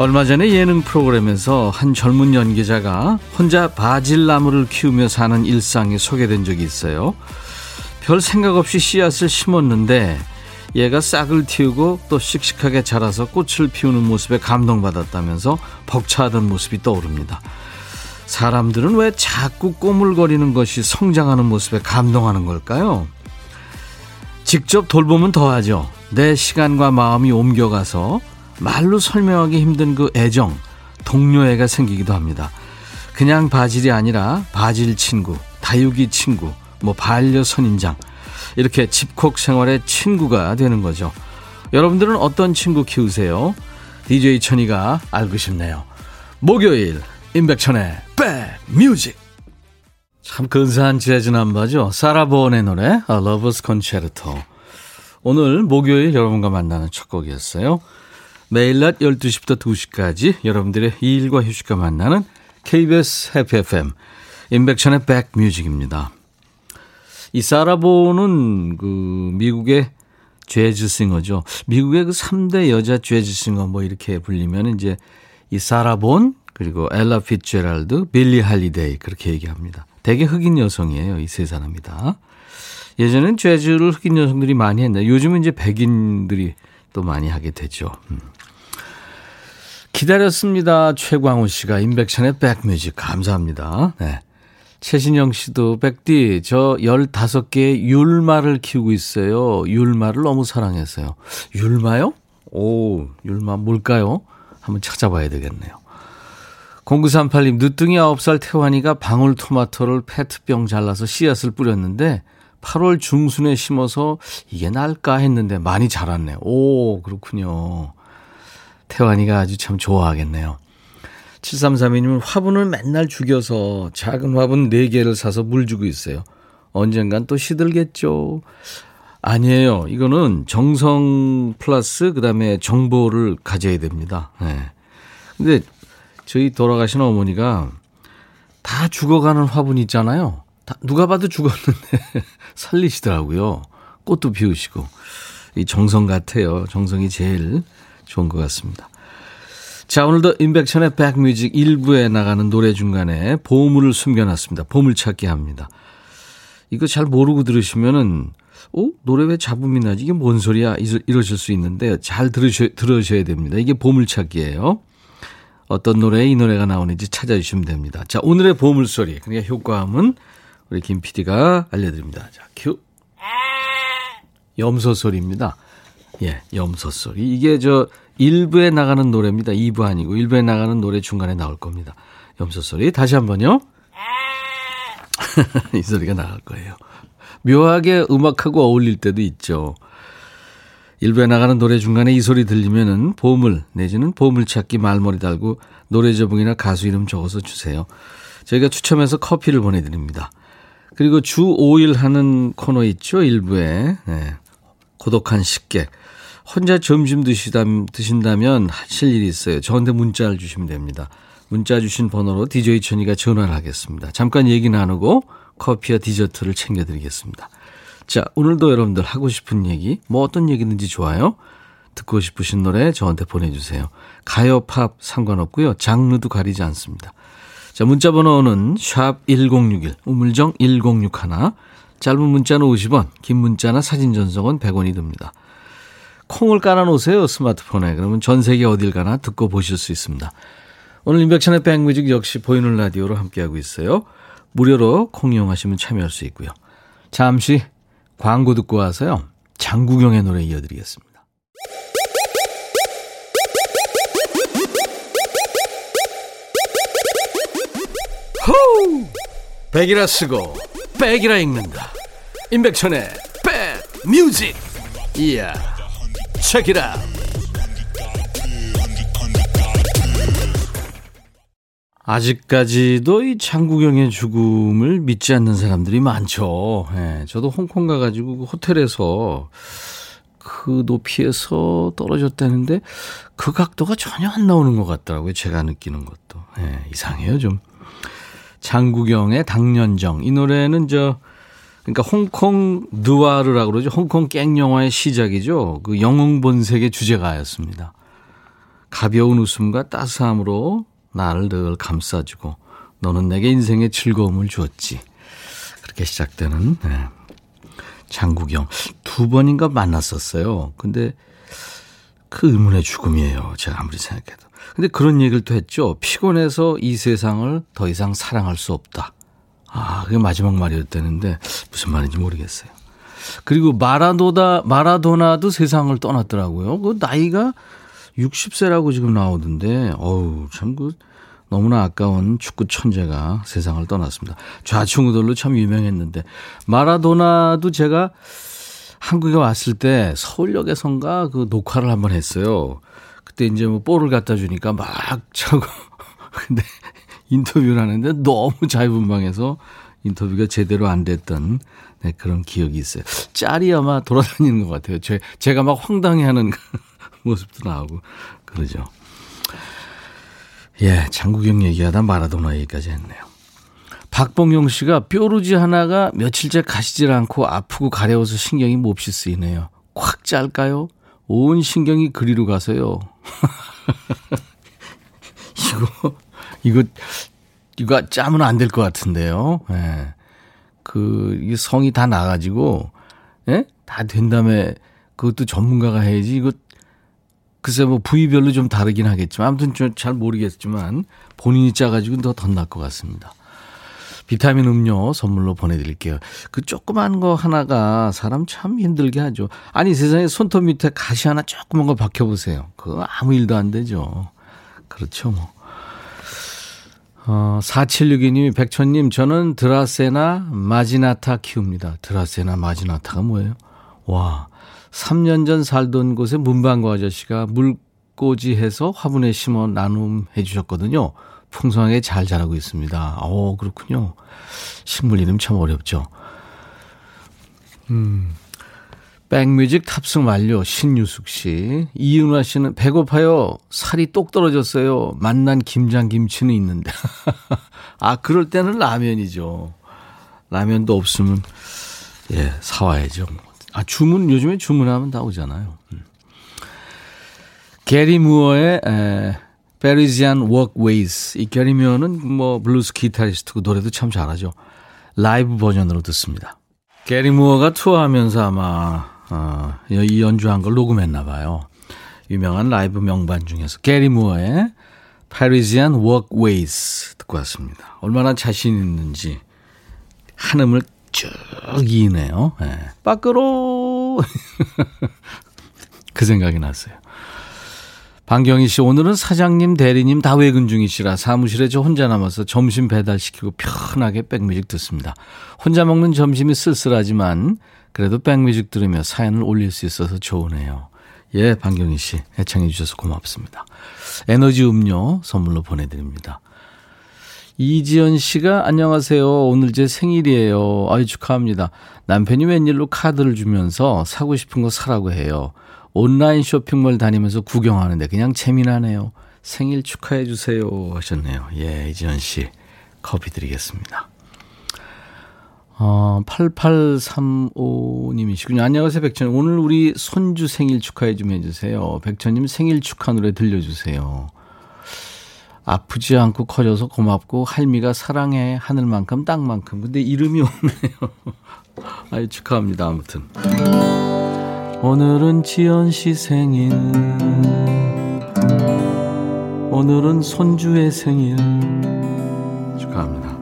얼마 전에 예능 프로그램에서 한 젊은 연기자가 혼자 바질나무를 키우며 사는 일상이 소개된 적이 있어요. 별 생각 없이 씨앗을 심었는데 얘가 싹을 틔우고 또 씩씩하게 자라서 꽃을 피우는 모습에 감동받았다면서 벅차하던 모습이 떠오릅니다. 사람들은 왜 자꾸 꼬물거리는 것이 성장하는 모습에 감동하는 걸까요? 직접 돌보면 더하죠. 내 시간과 마음이 옮겨가서 말로 설명하기 힘든 그 애정, 동료애가 생기기도 합니다. 그냥 바질이 아니라 바질 친구, 다육이 친구, 뭐 반려 선인장 이렇게 집콕 생활의 친구가 되는 거죠. 여러분들은 어떤 친구 키우세요? DJ 천이가 알고 싶네요. 목요일 임백천의 백뮤직 참 근사한 재즈 남바죠. 사라보온의 노래 A Lover's Concerto 오늘 목요일 여러분과 만나는 첫 곡이었어요. 매일 낮 12시부터 2시까지 여러분들의 일과 휴식과 만나는 KBS 해피 FM 임백천의 백뮤직입니다. 이 사라 본은 그 미국의 재즈 싱어죠. 미국의 그 3대 여자 재즈 싱어 뭐 이렇게 불리면 이제 이 사라본 그리고 엘라 피츠제랄드, 빌리 할리데이 그렇게 얘기합니다. 대개 흑인 여성이에요. 이 세 사람이 다. 예전엔 재즈를 흑인 여성들이 많이 했는데 요즘은 이제 백인들이 또 많이 하게 되죠. 음. 기다렸습니다. 최광훈 씨가 인백션의 백뮤직 감사합니다. 네. 최신영 씨도 백디 저 15개의 율마를 키우고 있어요. 율마를 너무 사랑했어요. 율마요? 오, 율마 뭘까요? 한번 찾아봐야 되겠네요. 0938님, 늦둥이 9살 태환이가 방울토마토를 페트병 잘라서 씨앗을 뿌렸는데 8월 중순에 심어서 이게 날까 했는데 많이 자랐네. 오, 그렇군요. 태환이가 아주 참 좋아하겠네요. 7332님은 화분을 맨날 죽여서 작은 화분 4개를 사서 물 주고 있어요. 언젠간 또 시들겠죠. 아니에요. 이거는 정성 플러스 그다음에 정보를 가져야 됩니다. 네. 근데 저희 돌아가신 어머니가 다 죽어가는 화분 있잖아요. 다 누가 봐도 죽었는데 살리시더라고요. 꽃도 피우시고. 이 정성 같아요. 정성이 제일 좋은 것 같습니다. 자, 오늘도 인백션의 백뮤직 1부에 나가는 노래 중간에 보물을 숨겨놨습니다. 보물찾기 합니다. 이거 잘 모르고 들으시면은, 어? 노래 왜 잡음이 나지? 이게 뭔 소리야? 이러실 수 있는데, 잘 들으셔, 들으셔야 됩니다. 이게 보물찾기예요 어떤 노래에 이 노래가 나오는지 찾아주시면 됩니다. 자, 오늘의 보물소리. 그러니까 효과음은 우리 김 PD가 알려드립니다. 자, 큐. 염소 소리입니다. 예, 염소 소리. 이게 저 1부에 나가는 노래입니다. 2부 아니고 1부에 나가는 노래 중간에 나올 겁니다. 염소 소리. 다시 한번요. 이 소리가 나갈 거예요. 묘하게 음악하고 어울릴 때도 있죠. 1부에 나가는 노래 중간에 이 소리 들리면은 보물 내지는 보물찾기 말머리 달고 노래 제목이나 가수 이름 적어서 주세요. 저희가 추첨해서 커피를 보내드립니다. 그리고 주 5일 하는 코너 있죠. 1부에. 네. 고독한 식객. 혼자 점심 드신다면 하실 일이 있어요. 저한테 문자를 주시면 됩니다. 문자 주신 번호로 DJ 천이가 전화를 하겠습니다. 잠깐 얘기 나누고 커피와 디저트를 챙겨드리겠습니다. 자, 오늘도 여러분들 하고 싶은 얘기, 뭐 어떤 얘기든지 좋아요. 듣고 싶으신 노래 저한테 보내주세요. 가요, 팝 상관없고요. 장르도 가리지 않습니다. 자, 문자 번호는 샵 1061, 우물정 1061, 짧은 문자는 50원, 긴 문자나 사진 전송은 100원이 듭니다. 콩을 깔아놓으세요, 스마트폰에. 그러면 전 세계 어딜 가나 듣고 보실 수 있습니다. 오늘 인백천의 백뮤직 역시 보이는 라디오로 함께하고 있어요. 무료로 콩 이용하시면 참여할 수 있고요. 잠시 광고 듣고 와서요. 장구경의 노래 이어드리겠습니다. 호우! 백이라 쓰고 백이라 읽는다. 임백천의 백 뮤직. 이야. 책이라. 아직까지도 이 장구경의 죽음을 믿지 않는 사람들이 많죠. 예, 저도 홍콩 가가지고 그 호텔에서 그 높이에서 떨어졌다는데 그 각도가 전혀 안 나오는 것 같더라고요. 제가 느끼는 것도. 예, 이상해요, 좀. 장구경의 당년정. 이 노래는 저, 그러니까 홍콩 느와르라고 그러죠. 홍콩 깽 영화의 시작이죠. 그 영웅 본색의 주제가였습니다. 가벼운 웃음과 따스함으로 나를 늘 감싸주고 너는 내게 인생의 즐거움을 주었지. 그렇게 시작되는 네. 장국영 두 번인가 만났었어요. 근데 그 의문의 죽음이에요. 제가 아무리 생각해도. 근데 그런 얘기를 또 했죠. 피곤해서 이 세상을 더 이상 사랑할 수 없다. 아, 그게 마지막 말이었다는데 무슨 말인지 모르겠어요. 그리고 마라도다 마라도나도 세상을 떠났더라고요. 그 나이가 60세라고 지금 나오던데, 어우, 참, 그, 너무나 아까운 축구 천재가 세상을 떠났습니다. 좌충우돌로 참 유명했는데, 마라도나도 제가 한국에 왔을 때 서울역에선가 그 녹화를 한번 했어요. 그때 이제 뭐 볼을 갖다 주니까 막 차고, 근데 인터뷰를 하는데 너무 자유분방해서 인터뷰가 제대로 안 됐던 네, 그런 기억이 있어요. 짤이 아마 돌아다니는 것 같아요. 제, 제가 막 황당해 하는 모습도 나오고 그러죠. 예, 장국영 얘기하다 마라도나 얘기까지 했네요. 박봉용 씨가 뾰루지 하나가 며칠째 가시질 않고 아프고 가려워서 신경이 몹시 쓰이네요. 콱 짤까요? 온 신경이 그리로 가서요. 이거, 이거, 이거 짜면 안 될 것 같은데요. 예. 그, 이 성이 다 나가지고, 예? 다 된 다음에 그것도 전문가가 해야지. 이거 글쎄 뭐 부위별로 좀 다르긴 하겠지만 아무튼 좀 잘 모르겠지만 본인이 짜가지고 더 덧날 것 같습니다. 비타민 음료 선물로 보내드릴게요. 그 조그만 거 하나가 사람 참 힘들게 하죠. 아니 세상에 손톱 밑에 가시 하나 조그만 거 박혀보세요. 그거 아무 일도 안 되죠. 그렇죠 뭐. 어, 4762님이 백천님 저는 드라세나 마지나타 키웁니다. 드라세나 마지나타가 뭐예요? 와 3년 전 살던 곳에 문방구 아저씨가 물꽂이 해서 화분에 심어 나눔해 주셨거든요. 풍성하게 잘 자라고 있습니다. 어, 그렇군요. 식물 이름 참 어렵죠. 음. 백뮤직 탑승 완료. 신유숙 씨. 이윤화 씨는 배고파요. 살이 똑 떨어졌어요. 만난 김장 김치는 있는데. 아, 그럴 때는 라면이죠. 라면도 없으면, 예, 사와야죠. 아, 주문, 요즘에 주문하면 다 오잖아요. 음. 게리 무어의 에, Parisian Walkways. 이 게리 무어는 뭐 블루스 기타리스트고 노래도 참 잘하죠. 라이브 버전으로 듣습니다. 게리 무어가 투어하면서 아마 어, 이 연주한 걸 녹음했나 봐요. 유명한 라이브 명반 중에서 게리 무어의 Parisian Walkways 듣고 왔습니다. 얼마나 자신 있는지 한음을 쭉 이네요. 네. 밖으로 그 생각이 났어요. 방경희 씨, 오늘은 사장님, 대리님 다 외근 중이시라 사무실에 저 혼자 남아서 점심 배달시키고 편하게 백뮤직 듣습니다. 혼자 먹는 점심이 쓸쓸하지만 그래도 백뮤직 들으며 사연을 올릴 수 있어서 좋으네요. 예, 방경희 씨, 애청해 주셔서 고맙습니다. 에너지 음료 선물로 보내드립니다. 이지연 씨가 안녕하세요. 오늘 제 생일이에요. 아유 축하합니다. 남편이 웬일로 카드를 주면서 사고 싶은 거 사라고 해요. 온라인 쇼핑몰 다니면서 구경하는데 그냥 재미나네요. 생일 축하해 주세요 하셨네요. 예, 이지연 씨 커피 드리겠습니다. 어, 8835님이시군요. 안녕하세요, 백천. 오늘 우리 손주 생일 축하해 좀 해주세요. 백천님 생일 축하 노래 들려주세요. 아프지 않고 커져서 고맙고 할미가 사랑해 하늘만큼 땅만큼 근데 이름이 없네요. 아유 축하합니다 아무튼 오늘은 지연 씨 생일 오늘은 손주의 생일 축하합니다.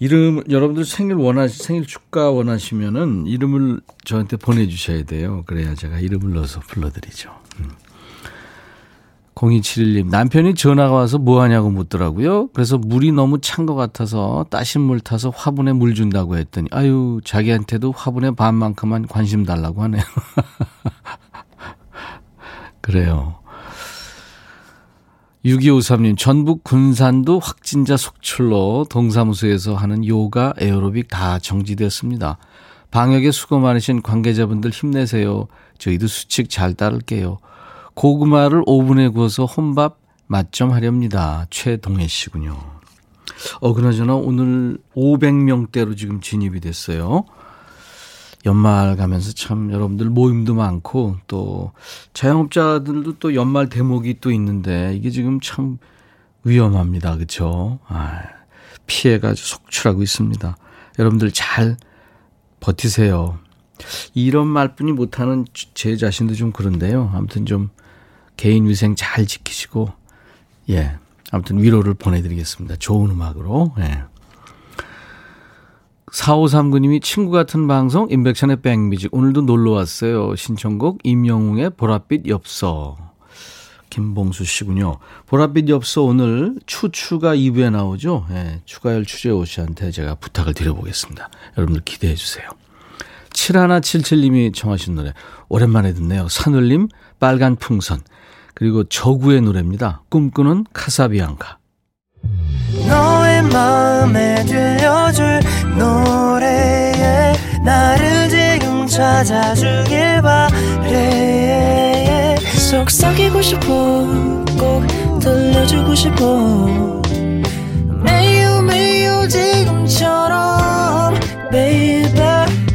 이름 여러분들 생일 원하시 생일 축가 원하시면은 이름을 저한테 보내주셔야 돼요. 그래야 제가 이름을 넣어서 불러드리죠. 음. 0271님, 남편이 전화가 와서 뭐 하냐고 묻더라고요. 그래서 물이 너무 찬 것 같아서 따신 물 타서 화분에 물 준다고 했더니, 아유, 자기한테도 화분에 반만큼만 관심 달라고 하네요. 그래요. 6253님, 전북 군산도 확진자 속출로 동사무소에서 하는 요가, 에어로빅 다 정지됐습니다. 방역에 수고 많으신 관계자분들 힘내세요. 저희도 수칙 잘 따를게요. 고구마를 오븐에 구워서 혼밥 맛좀 하렵니다. 최동혜 씨군요. 어, 그나저나 오늘 500명대로 지금 진입이 됐어요. 연말 가면서 참 여러분들 모임도 많고 또 자영업자들도 또 연말 대목이 또 있는데 이게 지금 참 위험합니다. 그렇죠? 아, 피해가 속출하고 있습니다. 여러분들 잘 버티세요. 이런 말뿐이 못하는 제 자신도 좀 그런데요. 아무튼 좀 개인 위생 잘 지키시고 예. 아무튼 위로를 보내드리겠습니다. 좋은 음악으로. 예. 4539님이 친구 같은 방송 인백션의 백뮤직 오늘도 놀러 왔어요. 신청곡 임영웅의 보랏빛 엽서. 김봉수 씨군요. 보랏빛 엽서 오늘 추추가 2부에 나오죠. 예, 추가열 추재호 씨한테 제가 부탁을 드려보겠습니다. 여러분들 기대해 주세요. 7177님이 청하신 노래 오랜만에 듣네요. 산울림 빨간 풍선 그리고 저구의 노래입니다. 꿈꾸는 카사비앙카. 너의 마음에 들려줄 노래에 나를 지금 찾아주길 바래 속삭이고 싶어 꼭 들려주고 싶어 매우 매우 지금처럼 baby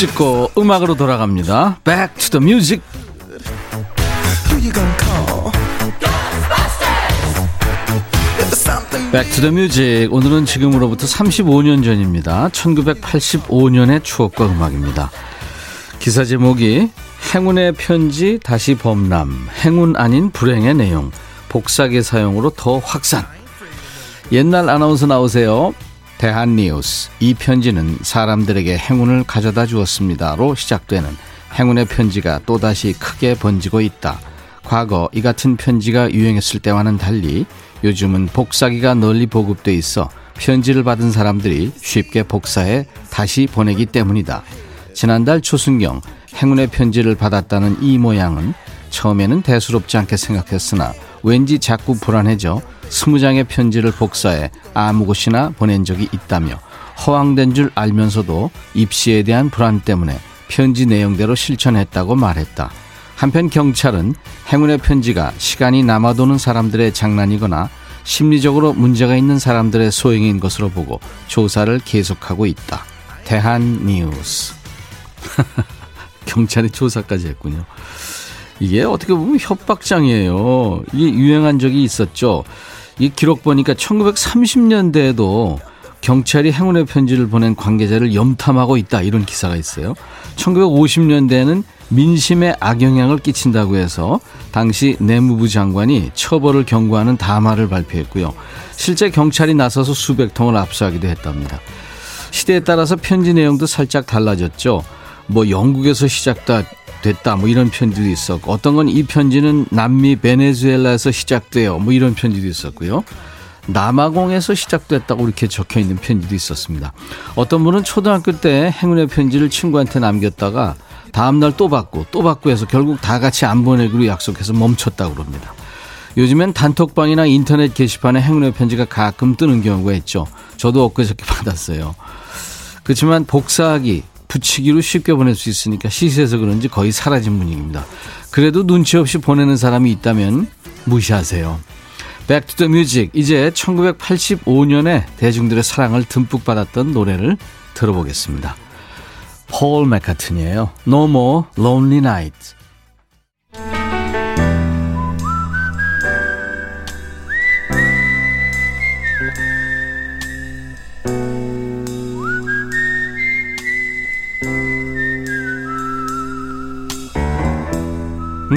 찍고 음악으로 돌아갑니다. Back to the music. Back to the music. 오늘은 지금으로부터 35년 전입니다. 1985년의 추억과 음악입니다. 기사 제목이 행운의 편지 다시 범람, 행운 아닌 불행의 내용, 복사기 사용으로 더 확산. 옛날 아나운서 나오세요. 대한뉴스 이 편지는 사람들에게 행운을 가져다 주었습니다로 시작되는 행운의 편지가 또다시 크게 번지고 있다. 과거 이 같은 편지가 유행했을 때와는 달리 요즘은 복사기가 널리 보급돼 있어 편지를 받은 사람들이 쉽게 복사해 다시 보내기 때문이다. 지난달 초순경 행운의 편지를 받았다는 이 모양은 처음에는 대수롭지 않게 생각했으나 왠지 자꾸 불안해져 스무 장의 편지를 복사해 아무 곳이나 보낸 적이 있다며 허황된 줄 알면서도 입시에 대한 불안 때문에 편지 내용대로 실천했다고 말했다. 한편 경찰은 행운의 편지가 시간이 남아도는 사람들의 장난이거나 심리적으로 문제가 있는 사람들의 소행인 것으로 보고 조사를 계속하고 있다. 대한 뉴스. 경찰이 조사까지 했군요. 이게 어떻게 보면 협박장이에요. 이게 유행한 적이 있었죠. 이 기록 보니까 1930년대에도 경찰이 행운의 편지를 보낸 관계자를 염탐하고 있다 이런 기사가 있어요. 1950년대에는 민심에 악영향을 끼친다고 해서 당시 내무부 장관이 처벌을 경고하는 담화를 발표했고요. 실제 경찰이 나서서 수백 통을 압수하기도 했답니다. 시대에 따라서 편지 내용도 살짝 달라졌죠. 뭐 영국에서 시작다 됐다 뭐 이런 편지도 있었고 어떤 건 이 편지는 남미 베네수엘라에서 시작돼요 뭐 이런 편지도 있었고요. 남아공에서 시작됐다고 이렇게 적혀 있는 편지도 있었습니다. 어떤 분은 초등학교 때 행운의 편지를 친구한테 남겼다가 다음날 또 받고 또 받고 해서 결국 다 같이 안 보내기로 약속해서 멈췄다고 그럽니다. 요즘엔 단톡방이나 인터넷 게시판에 행운의 편지가 가끔 뜨는 경우가 있죠. 저도 엊그저께 받았어요. 그렇지만 복사하기, 붙이기로 쉽게 보낼 수 있으니까 시세에서 그런지 거의 사라진 분위기입니다. 그래도 눈치 없이 보내는 사람이 있다면 무시하세요. Back to the Music 이제 1985년에 대중들의 사랑을 듬뿍 받았던 노래를 들어보겠습니다. 폴 매카트니예요. No More Lonely Nights.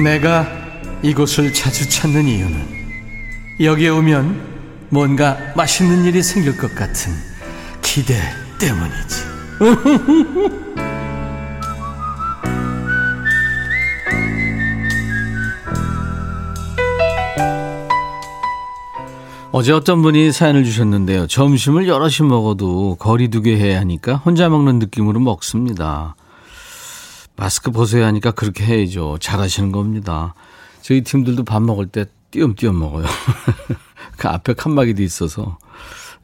내가 이곳을 자주 찾는 이유는 여기에 오면 뭔가 맛있는 일이 생길 것 같은 기대 때문이지. 어제 어떤 분이 사연을 주셨는데요. 점심을 여럿이 먹어도 거리 두게 해야 하니까 혼자 먹는 느낌으로 먹습니다. 마스크 벗어야 하니까 그렇게 해야죠. 잘하시는 겁니다. 저희 팀들도 밥 먹을 때 띄엄띄엄 먹어요. 그 앞에 칸막이도 있어서.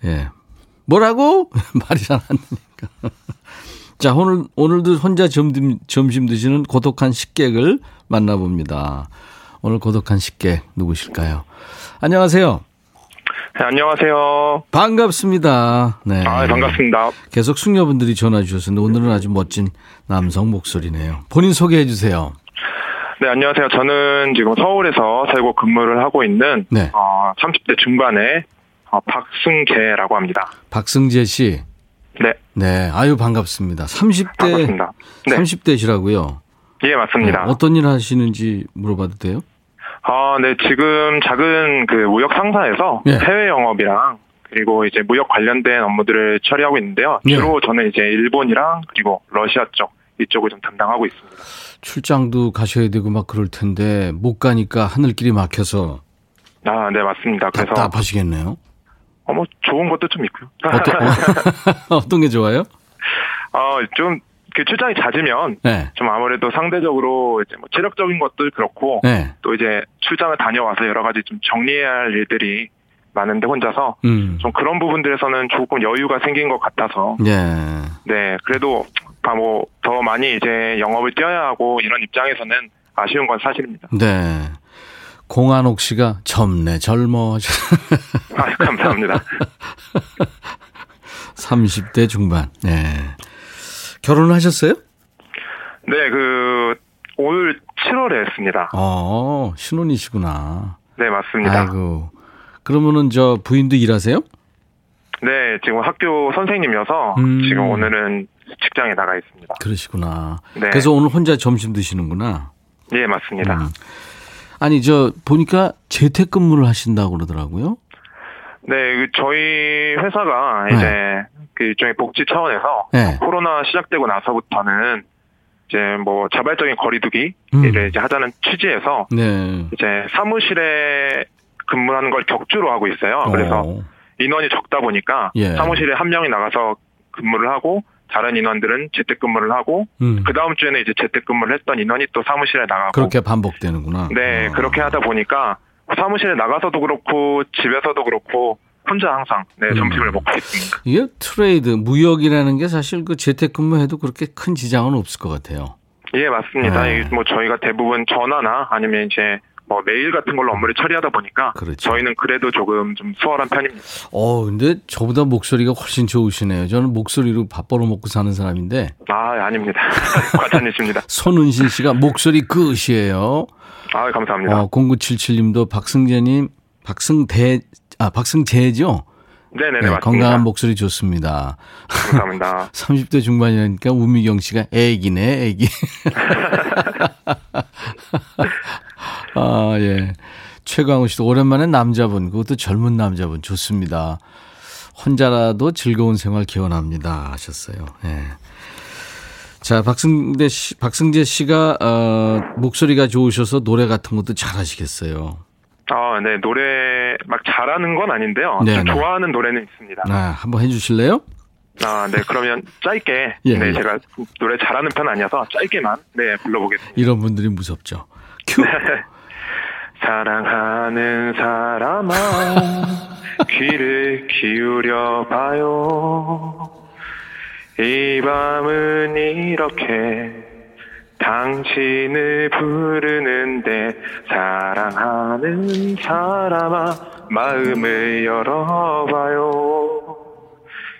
예. 뭐라고? 말이 잘 안 되니까. 자, 오늘, 오늘도 혼자 점심, 점심 드시는 고독한 식객을 만나봅니다. 오늘 고독한 식객 누구실까요? 안녕하세요. 네, 안녕하세요. 반갑습니다. 네. 아, 반갑습니다. 계속 숙녀분들이 전화 주셨는데 오늘은 아주 멋진 남성 목소리네요. 본인 소개해 주세요. 네, 안녕하세요. 저는 지금 서울에서 살고 근무를 하고 있는 네. 어, 30대 중반의 어, 박승재라고 합니다. 박승재 씨. 네, 네. 아유, 반갑습니다. 30대. 반갑습니다. 네, 30대시라고요. 예, 맞습니다. 어떤 일 하시는지 물어봐도 돼요? 아, 네, 지금 작은 그 무역 상사에서 예. 해외 영업이랑 그리고 이제 무역 관련된 업무들을 처리하고 있는데요. 예. 주로 저는 이제 일본이랑 그리고 러시아 쪽 이쪽을 좀 담당하고 있습니다. 출장도 가셔야 되고 막 그럴 텐데 못 가니까 하늘길이 막혀서 아, 네, 맞습니다. 그래서 답답하시겠네요. 어, 뭐 좋은 것도 좀 있고요. 어떤, 어떤 게 좋아요? 어, 좀, 그 출장이 잦으면 네. 좀 아무래도 상대적으로 이제 뭐 체력적인 것도 그렇고 네. 또 이제 출장을 다녀와서 여러 가지 좀 정리해야 할 일들이 많은데 혼자서 음. 좀 그런 부분들에서는 조금 여유가 생긴 것 같아서 예. 네 그래도 뭐더 많이 이제 영업을 뛰어야 하고 이런 입장에서는 아쉬운 건 사실입니다. 네. 공한옥 씨가 젊네, 젊어. 아, 감사합니다. 30대 중반. 네. 결혼을 하셨어요? 네 그 올 7월에 했습니다. 어, 신혼이시구나. 네 맞습니다. 아이고. 그러면은 저 부인도 일하세요? 네 지금 학교 선생님이어서 음. 지금 오늘은 직장에 나가 있습니다. 그러시구나. 네. 그래서 오늘 혼자 점심 드시는구나. 예 맞습니다. 음. 아니, 저, 보니까 재택근무를 하신다고 그러더라고요. 네, 그 저희 회사가 네. 이제 그 일종의 복지 차원에서 네. 코로나 시작되고 나서부터는 이제 뭐 자발적인 거리두기 음. 를 이제 하자는 취지에서 네. 이제 사무실에 근무하는 걸 격주로 하고 있어요. 그래서 어. 인원이 적다 보니까 예. 사무실에 한 명이 나가서 근무를 하고 다른 인원들은 재택근무를 하고 음. 그 다음 주에는 이제 재택근무를 했던 인원이 또 사무실에 나가고 그렇게 반복되는구나. 네, 어. 그렇게 하다 보니까 사무실에 나가서도 그렇고 집에서도 그렇고 혼자 항상 네, 음. 점심을 먹고 있습니다. 이게 트레이드, 무역이라는 게 사실 그 재택근무해도 그렇게 큰 지장은 없을 것 같아요. 예, 맞습니다. 네. 뭐 저희가 대부분 전화나 아니면 이제 뭐 메일 같은 걸로 업무를 처리하다 보니까 그렇죠. 저희는 그래도 조금 좀 수월한 편입니다. 어, 근데 저보다 목소리가 훨씬 좋으시네요. 저는 목소리로 밥 벌어먹고 사는 사람인데 아, 아닙니다. 과찬이십니다. 손은신 씨가 목소리 끝이에요. 아, 감사합니다. 어, 0977님도 박승재님, 박승대, 아, 박승재죠? 네네네, 네, 맞습니다. 건강한 목소리 좋습니다. 감사합니다. 30대 중반이니까 우미경 씨가 애기네, 애기. 아, 예. 최광우 씨도 오랜만에 남자분, 그것도 젊은 남자분 좋습니다. 혼자라도 즐거운 생활 기원합니다. 하셨어요. 예. 자, 박승대 씨, 박승재 씨가, 어, 목소리가 좋으셔서 노래 같은 것도 잘 하시겠어요. 아, 네, 노래 막 잘하는 건 아닌데요. 네, 좀 네. 좋아하는 노래는 있습니다. 아, 한번 해주실래요? 아, 네, 그러면 짧게, 예, 네, 예. 제가 노래 잘하는 편 아니어서 짧게만, 네, 불러보겠습니다. 이런 분들이 무섭죠. 큐! 사랑하는 사람아 귀를 기울여 봐요 이 밤은 이렇게 당신을 부르는데 사랑하는 사람아 마음을 열어봐요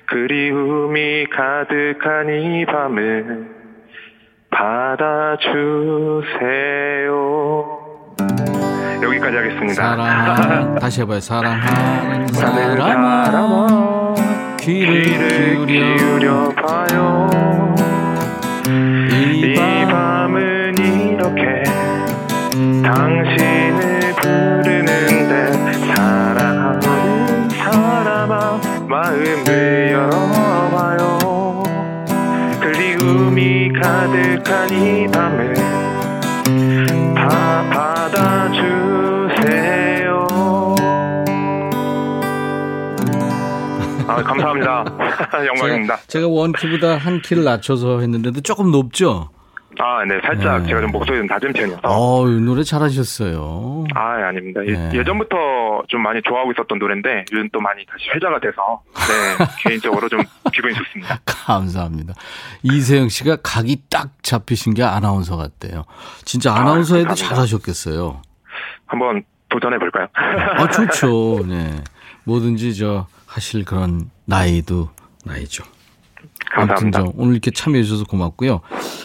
그리움이 가득한 이 밤을 받아주세요 여기까지 하겠습니다. 사랑, 다시 해봐요. 사랑하는 사람아, 귀를 귀를 기울여. 기울여 봐요 당신을 부르는데 사랑하는 사람아 마음을 열어봐요. 그리움이 가득한 이 밤을 다 받아주세요. 아 감사합니다. 영광입니다. 제가 원키보다 한 키를 낮춰서 했는데도 조금 높죠? 아, 네, 살짝 네. 제가 좀 목소리 좀 낮은 편이어서. 어, 이 노래 잘하셨어요. 아, 예, 아닙니다. 예- 네. 예 전부터 좀 많이 좋아하고 있었던 노래인데 요즘 또 많이 다시 회자가 돼서 네, 개인적으로 좀 기분이 좋습니다. 감사합니다. 이세영 씨가 각이 딱 잡히신 게 아나운서 같대요. 진짜 아나운서 해도 감사합니다. 잘하셨겠어요. 한번 도전해 볼까요? 아, 좋죠. 네. 뭐든지 저 하실 그런 나이도 나이죠. 아무튼 감사합니다. 저 오늘 이렇게 참여해 주셔서 고맙고요.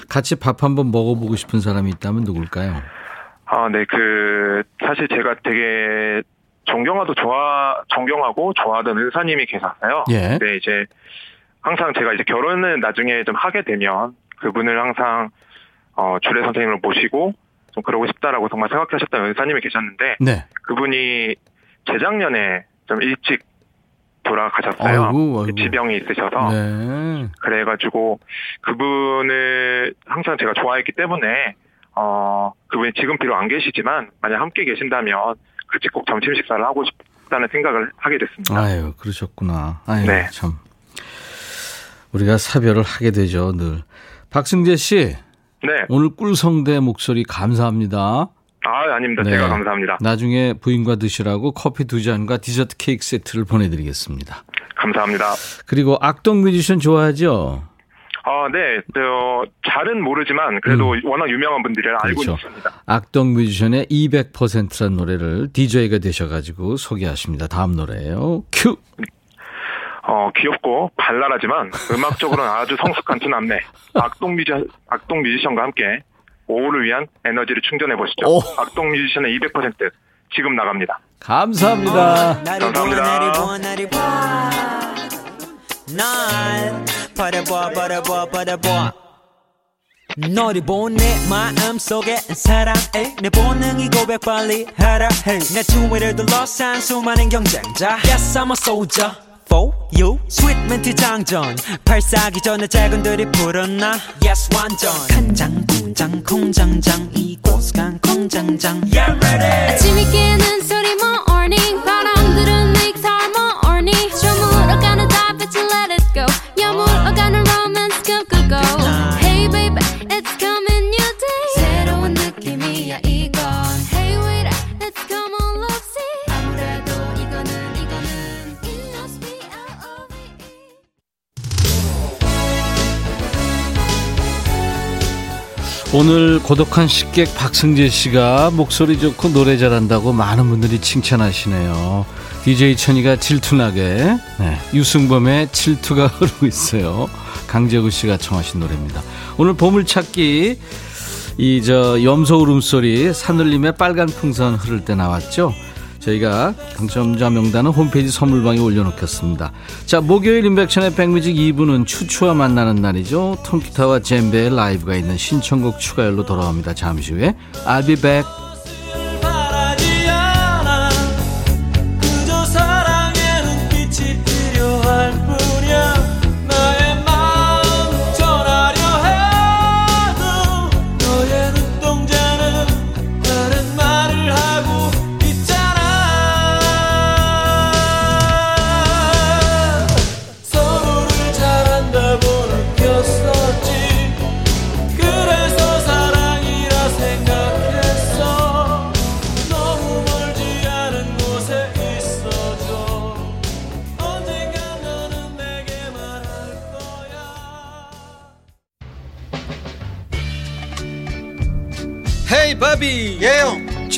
같이 밥 한번 먹어보고 싶은 사람이 있다면 누굴까요? 아, 네, 그 사실 제가 되게 존경하도 좋아 존경하고 좋아하던 의사님이 계셨어요. 예. 네, 이제 항상 제가 이제 결혼을 나중에 좀 하게 되면 그분을 항상 어, 주례 선생님을 모시고 좀 그러고 싶다라고 정말 생각하셨던 의사님이 계셨는데 네. 그분이 재작년에 좀 일찍 돌아가셨어요. 아이고, 아이고. 지병이 있으셔서 네. 그래가지고 그분을 항상 제가 좋아했기 때문에 어 그분이 지금 비록 안 계시지만 만약 함께 계신다면 같이 꼭 점심 식사를 하고 싶다는 생각을 하게 됐습니다. 아유, 그러셨구나. 아유, 네. 참. 우리가 사별을 하게 되죠, 늘. 박승재 씨, 네, 오늘 꿀성대 목소리 감사합니다. 아 아닙니다. 네. 제가 감사합니다. 나중에 부인과 드시라고 커피 두 잔과 디저트 케이크 세트를 보내드리겠습니다. 감사합니다. 그리고 악동 뮤지션 좋아하죠? 아, 네, 저 잘은 모르지만 그래도 워낙 유명한 분들을 알고 음. 그렇죠. 있습니다. 악동 뮤지션의 200%란 노래를 DJ가 되셔가지고 소개하십니다. 다음 노래예요. 큐! 어, 귀엽고 발랄하지만 음악적으로는 아주 성숙한 두 남매 악동 뮤지 악동 뮤지션과 함께 오후를 위한 에너지를 충전해 보시죠. 오. 악동 뮤지션의 200% 지금 나갑니다. 감사합니다. 감사합니다. 너를 본 내 마음속에 사랑해 내 본능이 고백 빨리 하라 해 내 주위를 둘러싼 수많은 경쟁자 Yes I'm a soldier for you sweet 멘트 장전. 발사기 전에 작은들이 불었나? Yes 완전. 간장 공장 공장장 이곳 간 공장장. Yeah ready. 아침이 깨는 소리 오늘 고독한 식객 박승재 씨가 목소리 좋고 노래 잘한다고 많은 분들이 칭찬하시네요. DJ 천이가 질투나게 네, 유승범의 질투가 흐르고 있어요. 강재구 씨가 청하신 노래입니다. 오늘 보물찾기 이 저 염소 울음소리 산울림의 빨간 풍선 흐를 때 나왔죠. 저희가 당첨자 명단은 홈페이지 선물방에 올려놓겠습니다. 자, 목요일 인백션의 백뮤직 2부는 추추와 만나는 날이죠. 통기타와 젬베의 라이브가 있는 신청곡 추가열로 돌아옵니다. 잠시 후에 I'll be back.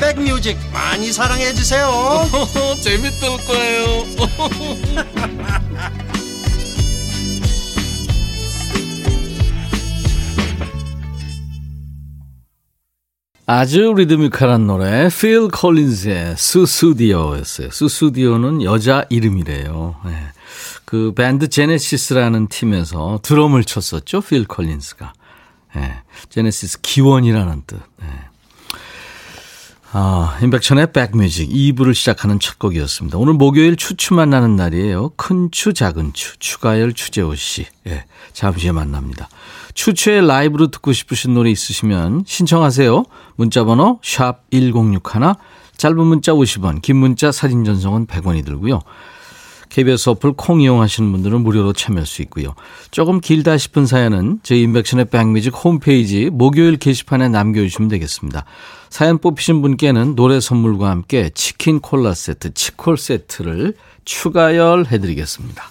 백뮤직 많이 사랑해 주세요. 재밌을 거예요. 아주 리드미컬한 노래 필 콜린스의 수수디오였어요. 수수디오는 여자 이름이래요. 네. 그 밴드 제네시스라는 팀에서 드럼을 쳤었죠. 필 콜린스가. 네. 제네시스 기원이라는 뜻. 네. 아, 임백천의 백뮤직 2부를 시작하는 첫 곡이었습니다. 오늘 목요일 추추만 나는 날이에요. 큰 추, 작은 추, 추가열, 추재호 씨. 예, 잠시 후에 만납니다. 추추의 라이브로 듣고 싶으신 노래 있으시면 신청하세요. 문자번호 샵 1061, 짧은 문자 50원, 긴 문자 사진 전송은 100원이 들고요. KBS 어플 콩 이용하시는 분들은 무료로 참여할 수 있고요. 조금 길다 싶은 사연은 저희 인백션의 백뮤직 홈페이지 목요일 게시판에 남겨주시면 되겠습니다. 사연 뽑히신 분께는 노래 선물과 함께 치킨 콜라 세트, 치콜 세트를 추가열 해드리겠습니다.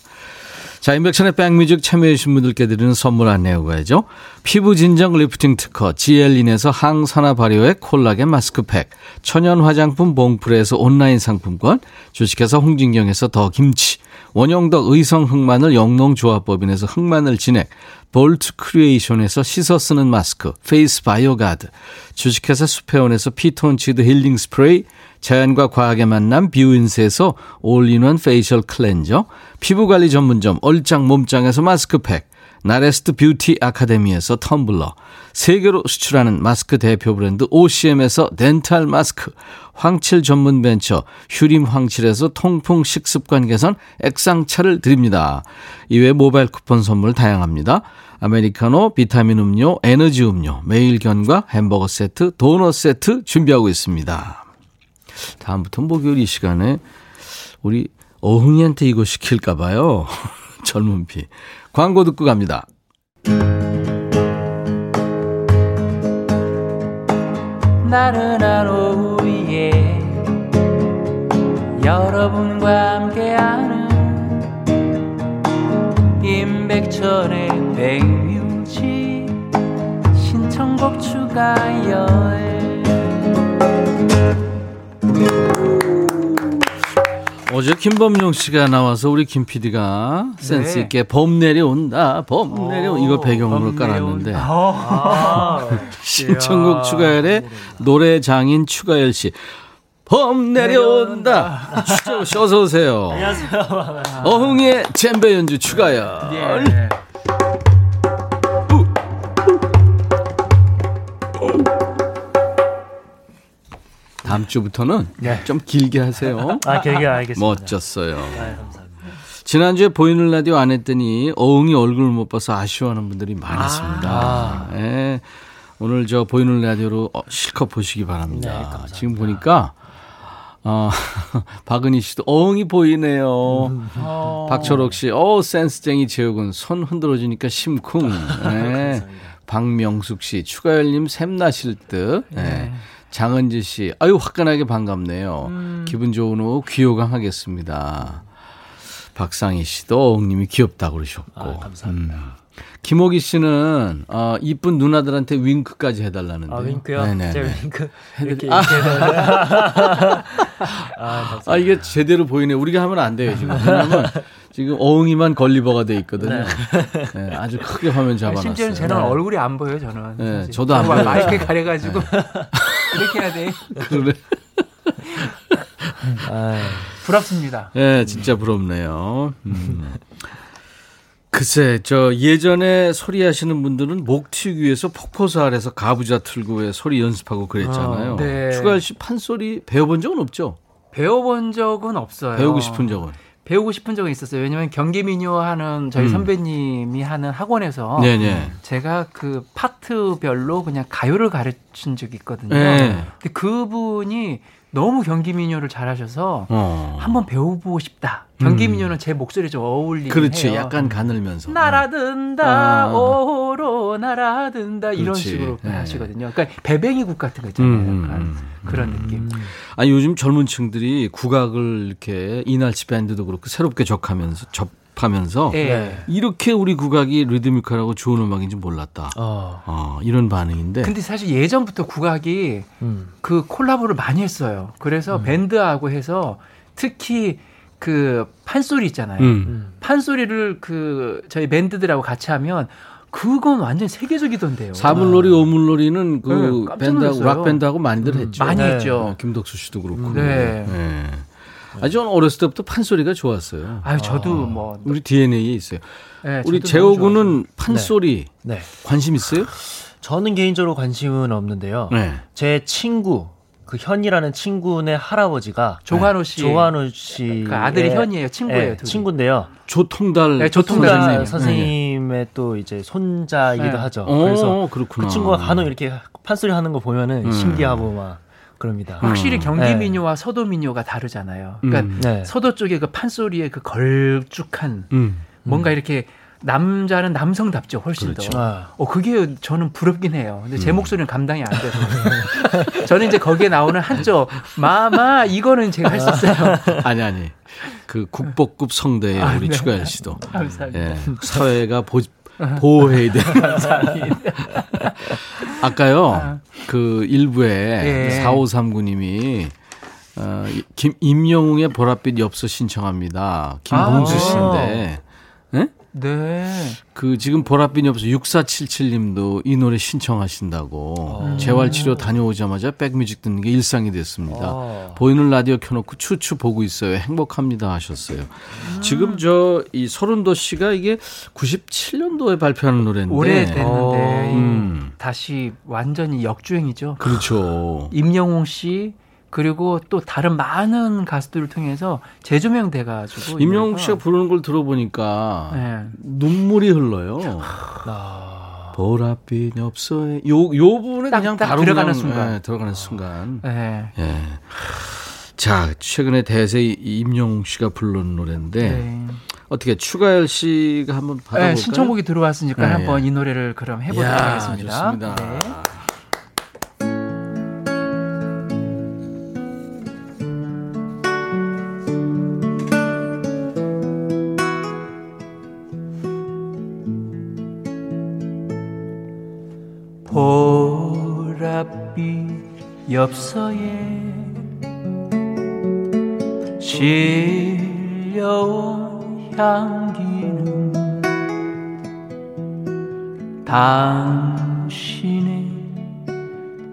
자, 임백천의 백뮤직 참여해주신 분들께 드리는 선물 안내해 가야죠. 피부 진정 리프팅 특허 지엘린에서 항산화 발효액 콜라겐 마스크팩, 천연 화장품 봉프레에서 온라인 상품권, 주식회사 홍진경에서 더 김치, 원형덕 의성 흑마늘 영농조합법인에서 흑마늘 진액, 볼트 크리에이션에서 씻어 쓰는 마스크, 페이스 바이오가드, 주식회사 수페온에서 피톤치드 힐링 스프레이, 자연과 과학의 만남 뷰인스에서 all-in-one facial cleanser, 피부관리 전문점 얼짱 몸짱에서 마스크팩, 나레스트 뷰티 아카데미에서 텀블러, 세계로 수출하는 마스크 대표 브랜드 OCM에서 덴탈 마스크, 황칠 전문 벤처 휴림 황칠에서 통풍 식습관 개선 액상차를 드립니다. 이외 모바일 쿠폰 선물 다양합니다. 아메리카노, 비타민 음료, 에너지 음료, 매일 견과 햄버거 세트, 도넛 세트 준비하고 있습니다. 다음부터 목요일 이 시간에 우리 어흥이한테 이거 시킬까 봐요. 젊은 피. 광고 듣고 갑니다. 나른한 오후에 여러분과 함께하는 임백천의 백뮤직 신청곡 추가열 어제 김범용 씨가 나와서 우리 김 PD가 센스 있게 봄 내려온다, 봄 내려 이거 배경으로 깔았는데 신청곡 추가열의 노래 장인 추가열 씨. 봄 내려온다. 추가열 씨 어서 오세요. 안녕하세요. 어흥의 젬베 연주 추가열. 다음 주부터는 좀 길게 하세요. 아, 길게 알겠습니다. 멋졌어요. 아, 감사합니다. 지난주에 보이는 라디오 안 했더니 어흥이 얼굴을 못 봐서 아쉬워하는 분들이 많았습니다. 예. 오늘 저 보이는 라디오로 어, 실컷 보시기 바랍니다. 지금 보니까 어, 박은희 씨도 어흥이 보이네요. 박철옥 씨, 어 센스쟁이 제육은 손 흔들어주니까 심쿵. 예. 박명숙 씨, 추가열님 샘나실 듯. 예. 장은지 씨, 아유 화끈하게 반갑네요. 기분 좋은 오후 귀요강 하겠습니다. 박상희 씨도 어흥님이 귀엽다고 그러셨고. 아, 감사합니다. 음. 김호기 씨는 어, 이쁜 누나들한테 윙크까지 해달라는데. 아, 윙크요? 네네. 윙크. 이렇게, 아. 이렇게. 아. 아 이게 제대로 보이네. 우리가 하면 안 돼요 지금. 왜냐면 지금 어흥이만 걸리버가 돼 있거든요. 네, 아주 크게 화면 잡아놨어요. 심지어는 저는 얼굴이 안 보여요, 저는. 네. 저도 안 보여요. 마이크 가려가지고. 이렇게 해야 돼. 그래. 아, 부럽습니다. 네, 진짜 부럽네요. 음. 글쎄, 저 예전에 소리 하시는 분들은 목 튀기 위해서 폭포수 아래서 가부좌 틀고 왜 소리 연습하고 그랬잖아요. 어, 네. 추가할 씨 판소리 배워본 적은 없죠? 배워본 적은 없어요. 배우고 싶은 적은? 배우고 싶은 적은 있었어요. 왜냐면 경기 민요 하는 저희 음. 선배님이 하는 학원에서 네네. 제가 그 파트별로 그냥 가요를 가르친 적이 있거든요. 네. 근데 그분이 너무 경기 민요를 잘하셔서 어. 한번 배워보고 싶다. 경기 민요는 제 목소리에 좀 어울리긴 그렇지. 해요. 약간 가늘면서. 날아든다 아. 오로 날아든다 이런 그렇지. 식으로 네. 하시거든요. 그러니까 배뱅이국 같은 거 있잖아요. 음, 약간 음, 그런 느낌. 아니 요즘 젊은 층들이 국악을 이렇게 이날치 밴드도 그렇고 새롭게 접하면서 접 연습하면서 예. 이렇게 우리 국악이 리드미컬하고 좋은 음악인지 몰랐다. 어. 어, 이런 반응인데. 근데 사실 예전부터 국악이 음. 그 콜라보를 많이 했어요. 그래서 밴드하고 해서 특히 그 판소리 있잖아요. 음. 판소리를 그 저희 밴드들하고 같이 하면 그건 완전 세계적이던데요. 사물놀이, 오물놀이는 그 네, 밴드하고. 락 밴드하고 많이들 했죠. 많이 네. 했죠. 어, 김덕수 씨도 그렇고. 네. 네. 아, 저는 어렸을 때부터 판소리가 좋았어요. 아유 저도 뭐 우리 DNA에 있어요. 네, 우리 저도 재호 너무 좋아하죠. 군은 판소리 네. 관심 있어요? 저는 개인적으로 관심은 없는데요. 네. 제 친구 그 현이라는 친구네 할아버지가 조관호 씨. 조한우 씨그 아들이 현이에요. 친구예요, 네. 친구인데요. 조통달 네, 조통달 선생님. 선생님의 또 이제 손자이기도 네. 하죠. 어, 그래서 그렇구나. 그 친구가 간혹 이렇게 판소리 하는 거 보면은 음. 신기하고 막 그럽니다. 확실히 경기 네. 민요와 서도 민요가 다르잖아요. 그러니까 음. 네. 서도 쪽에 그 판소리의 그 걸쭉한 음. 뭔가 이렇게 남자는 남성답죠 훨씬 그렇죠. 더. 아, 어 그게 저는 부럽긴 해요. 근데 음. 제 목소리는 감당이 안 돼서 저는 이제 거기에 나오는 한쪽 마마 이거는 제가 할 수 있어요. 아니 아니. 그 국보급 성대에 아, 우리 네. 추가열 씨도 감사합니다. 예, 사회가 보, 보호해야 되는 아까요 그 일부에 예. 4539님이 어, 김 임영웅의 보랏빛 엽서 신청합니다. 김봉수 아. 씨인데 예? 네. 그 지금 보랏빛 엽서 6477님도 이 노래 신청하신다고 재활 치료 다녀오자마자 백뮤직 듣는 게 일상이 됐습니다. 아. 보이는 라디오 켜놓고 추추 보고 있어요. 행복합니다 하셨어요. 지금 저 이 서른도 씨가 이게 97년도에 발표하는 노래인데 오래됐는데 어. 음. 다시 완전히 역주행이죠. 그렇죠. 임영웅 씨 그리고 또 다른 많은 가수들을 통해서 재조명 돼 가지고 임영웅 이 씨가 부르는 걸 들어보니까 네. 눈물이 흘러요. 아. 보랏빛 엽서에 요, 요 부분에 딱, 그냥 딱 바로 들어가는 그냥, 순간. 예, 들어가는 순간. 네. 예. 자, 최근에 대세 이- 임영웅 씨가 부른 노래인데 네. 어떻게 추가열 씨가 한번 받아볼까요? 네, 신청곡이 들어왔으니까 네, 한번 예. 이 노래를 그럼 해보도록 이야, 하겠습니다. 좋습니다. 엽서에 실려온 향기는 당신의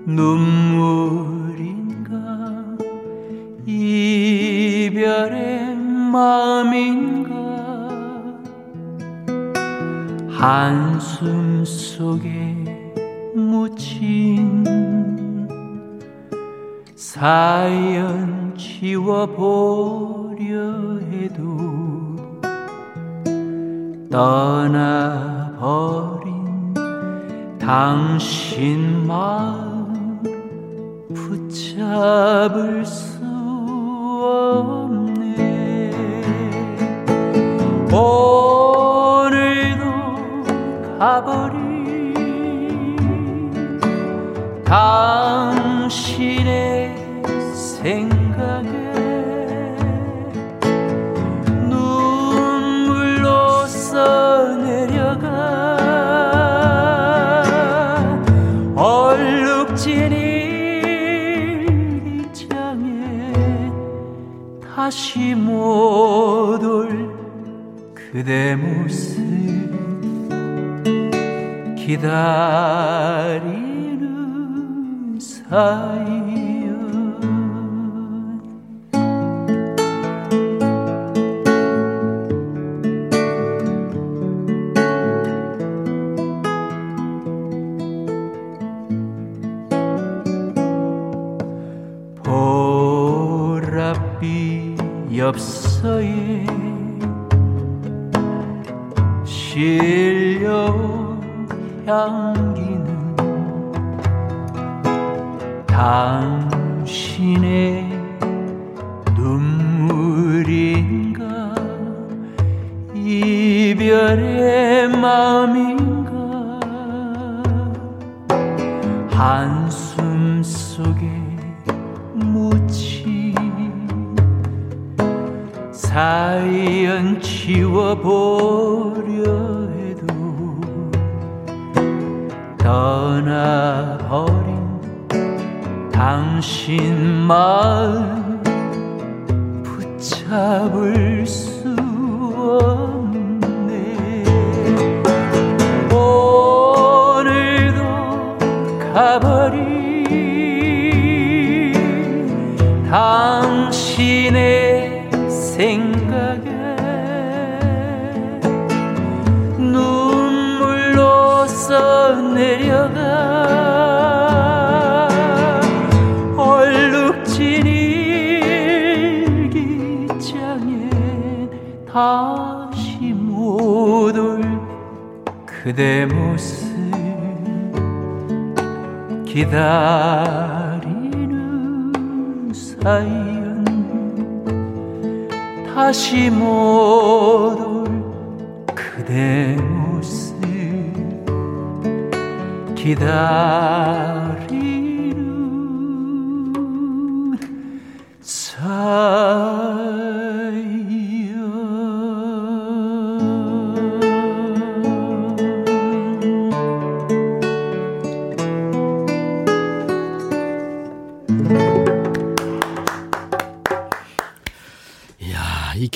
눈물인가 이별의 마음인가 한숨 속에 묻힌 사연 지워보려 해도 떠나버린 당신 마음 붙잡을 수 없네. 오늘도 가버린 당신의 다시 못 올 그대 모습 기다리는 사이 그대 모습 기다리는 사연 다시 못올 그대 모습 기다리는 사연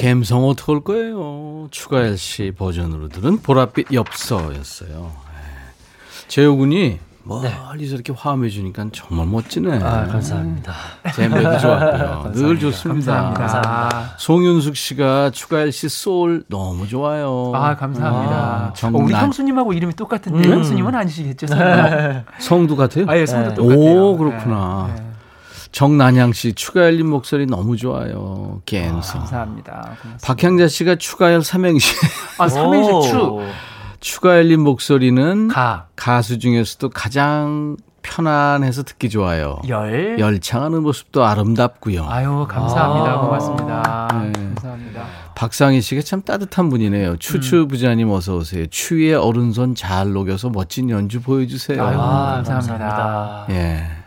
감성 올 거예요? 추가열 씨 버전으로 들은 보랏빛 엽서였어요. 예. 재호군이 멀리서 이렇게 화음해 주니까 정말 멋지네. 아, 감사합니다. 제 매도 좋았고요. 늘 좋습니다. 감사합니다. 송윤숙 씨가 추가열 씨 소울 너무 좋아요. 아, 감사합니다. 아, 어, 정말 우리 형수님하고 이름이 똑같은데 음. 형수님은 아니시겠죠? 설마? 성도 같아요? 아, 예, 성도 똑같아요. 오, 그렇구나. 네, 네. 정난양 씨, 추가열님 목소리 너무 좋아요. 갬성. 감사합니다. 고맙습니다. 박향자 씨가 추가열 삼행시. 아, 삼행시 추. 추가열님 목소리는 가. 가수 중에서도 가장 편안해서 듣기 좋아요. 열. 열창하는 모습도 아름답고요. 아유, 감사합니다. 아. 고맙습니다. 네. 감사합니다. 박상희 씨가 참 따뜻한 분이네요. 추추 음. 부자님 어서 오세요. 추위에 오른손 잘 녹여서 멋진 연주 보여주세요. 아유, 아, 감사합니다. 감사합니다. 예.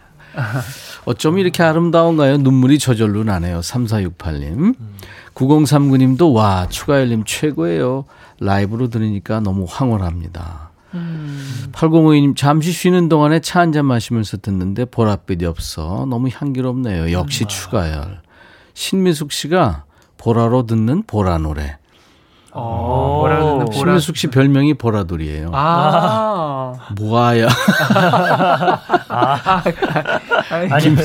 어쩜 이렇게 아름다운가요? 눈물이 저절로 나네요. 3468님. 9039님도 와, 추가열님 최고예요. 라이브로 들으니까 너무 황홀합니다. 8052님, 잠시 쉬는 동안에 차 한 잔 마시면서 듣는데 보랏빛이 없어. 너무 향기롭네요. 역시 추가열. 신미숙 씨가 보라로 듣는 보라 노래. 어, 뭐라 그러는 보라. 신미숙 씨 별명이 보라돌이에요. 아. 뭐야. 아니,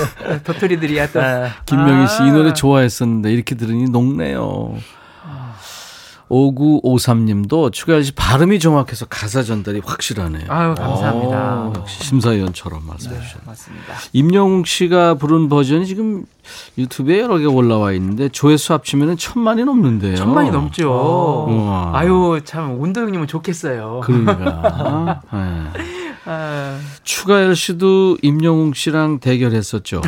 도토리들이야 또. 김명희 씨이 아. 노래 좋아했었는데 이렇게 들으니 녹네요. 5953님도 추가열 씨 발음이 정확해서 가사 전달이 확실하네요. 아유, 감사합니다. 어, 역시 심사위원처럼 말씀해 주셨네요. 맞습니다. 임영웅 씨가 부른 버전이 지금 유튜브에 여러 개 올라와 있는데 조회수 합치면 천만이 넘는데요. 천만이 넘죠. 우와. 아유, 참, 운도 형님은 좋겠어요. 그러니까. 네. 아, 추가열 씨도 임영웅 씨랑 대결했었죠.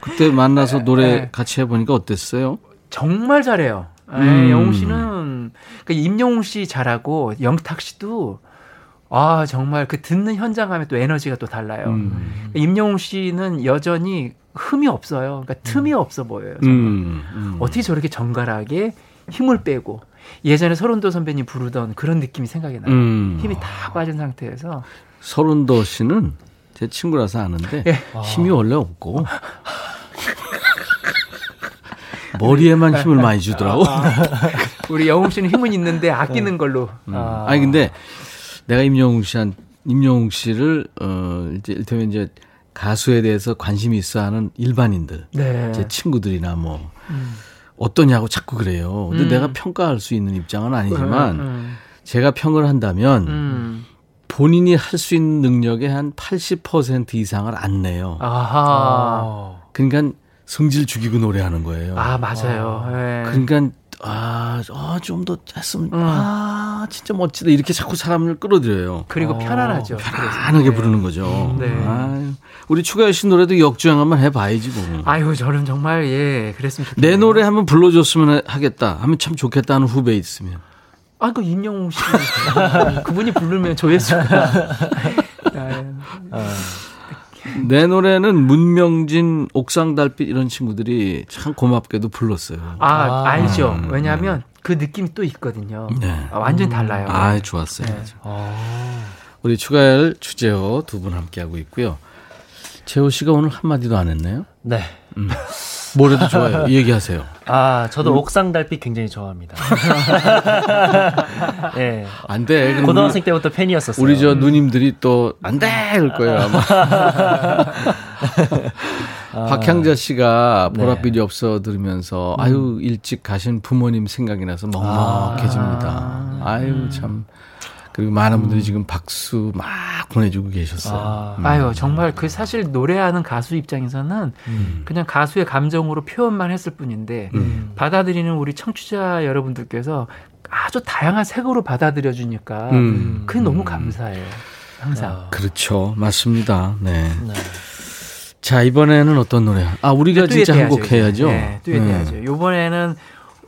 그때 만나서 노래 네. 같이 해보니까 어땠어요? 정말 잘해요. 예, 음. 영웅 씨는 그 임영웅 씨 잘하고 영탁 씨도 아 정말 그 듣는 현장감에 또 에너지가 또 달라요. 음. 임영웅 씨는 여전히 흠이 없어요. 그러니까 틈이 없어 보여요. 음, 음. 어떻게 저렇게 정갈하게 힘을 빼고 예전에 서른도 선배님 부르던 그런 느낌이 생각이 나요. 음. 힘이 다 빠진 상태에서 서른도 씨는 제 친구라서 아는데 예. 힘이 원래 없고 머리에만 힘을 많이 주더라고. 우리 영웅 씨는 힘은 있는데 아끼는 걸로. 음. 아니 근데 내가 임영웅 씨한 임영웅 씨를 어 이제 일테면 이제 가수에 대해서 관심이 있어 하는 일반인들, 네. 제 친구들이나 뭐 어떠냐고 자꾸 그래요. 근데 음. 내가 평가할 수 있는 입장은 아니지만 음, 제가 평을 한다면 음. 본인이 할 수 있는 능력의 한 80% 이상을 안 내요. 아하. 그러니까 성질 죽이고 노래하는 거예요. 아 맞아요. 예. 그러니까 아좀 더 했으면 음. 아 진짜 멋지다 이렇게 자꾸 사람을 끌어들여요. 그리고 편안하죠. 편안하게 그래서. 부르는 거죠. 네. 아유, 우리 추가열 씨 노래도 역주행 한번 해봐야지 뭐. 아유 저는 정말 예 그랬으면 좋겠네요. 내 노래 한번 불러줬으면 하겠다 하면 참 좋겠다는 후배 있으면. 아그 임영웅 씨 그분이 부르면 조회수가. 아, 내 노래는 문명진, 옥상달빛 이런 친구들이 참 고맙게도 불렀어요. 아, 알죠. 음, 왜냐하면 그 느낌이 또 있거든요. 네. 아, 완전 히 달라요. 아, 좋았어요. 네. 우리 추가열 주제어 두분 함께하고 있고요. 재호 씨가 오늘 한마디도 안 했네요. 네. 뭐래도 좋아요. 얘기하세요. 아, 저도 옥상 달빛 굉장히 좋아합니다. 예. 안 돼. 고등학생 때부터 팬이었었어요. 우리, 저 누님들이 또 안 돼! 이럴 거예요, 아마. 박향자 씨가 네. 보랏빛이 없어 들으면서 아유 일찍 가신 부모님 생각이 나서 먹먹해집니다. 아. 유 참. 그리고 많은 분들이 지금 박수 막 보내주고 계셨어요. 아, 음. 아유 정말 그 사실 노래하는 가수 입장에서는 그냥 가수의 감정으로 표현만 했을 뿐인데 음. 받아들이는 우리 청취자 여러분들께서 아주 다양한 색으로 받아들여 주니까 음. 그게 너무 감사해요. 항상. 그렇죠. 맞습니다. 네. 네. 자, 이번에는 어떤 노래? 아, 우리가 진짜 한 곡 해야죠. 네, 듀엣 네. 해야죠. 이번에는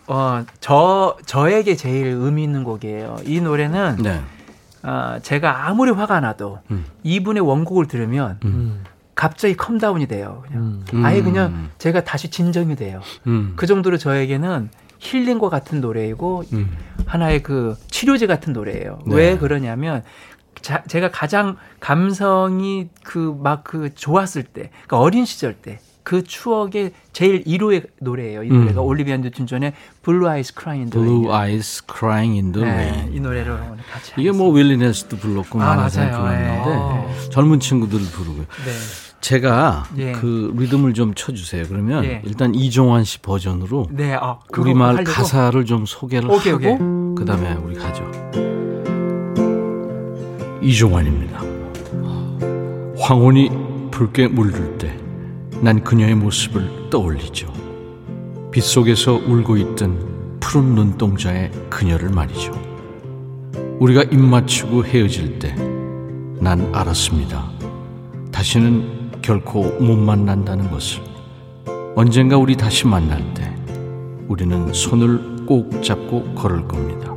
어, 저 저에게 제일 의미 있는 곡이에요. 이 노래는 네. 아, 제가 아무리 화가 나도 음. 이분의 원곡을 들으면 음. 갑자기 calm down이 돼요. 그냥 음. 아예 음. 그냥 제가 다시 진정이 돼요. 음. 그 정도로 저에게는 힐링과 같은 노래이고 음. 하나의 그 치료제 같은 노래예요. 네. 왜 그러냐면 자, 제가 가장 감성이 그 막그 좋았을 때, 그러니까 어린 시절 때 그 추억의 제일 1호의 노래예요. 이 노래가 음. 올리비아 뉴튼 존의 Blue Eyes Crying in the Blue Rain. Eyes Crying in the 네. 이 노래를 오늘 같이 이게 뭐 윌리 넬스도 불렀고 아, 많은 사람이. 불렀는데 네. 젊은 친구들을 부르고요. 네. 제가 예. 그 리듬을 좀 쳐주세요. 그러면 예. 일단 이종환 씨 버전으로 네, 아, 우리말 하려고? 가사를 좀 소개를 오케이, 하고 오케이. 그다음에 우리 가죠. 이종환입니다. 황혼이 붉게 물들 때 난 그녀의 모습을 떠올리죠. 빗속에서 울고 있던 푸른 눈동자의 그녀를 말이죠. 우리가 입 맞추고 헤어질 때 난 알았습니다. 다시는 결코 못 만난다는 것을. 언젠가 우리 다시 만날 때 우리는 손을 꼭 잡고 걸을 겁니다.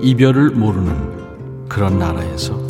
이별을 모르는 그런 나라에서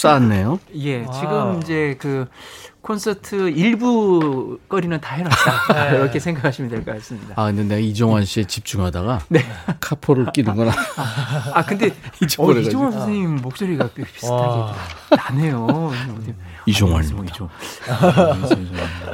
쌓았네요. 예, 지금 이제 그 콘서트 일부 거리는 다 해놨다. 이렇게 생각하시면 될 것 같습니다. 아, 근데 내가 이종환 씨에 집중하다가 카포를 끼는 거나 아, 근데 어. 이종환 선생님 목소리가 꽤 비슷하게 나네요. 이종환입니다.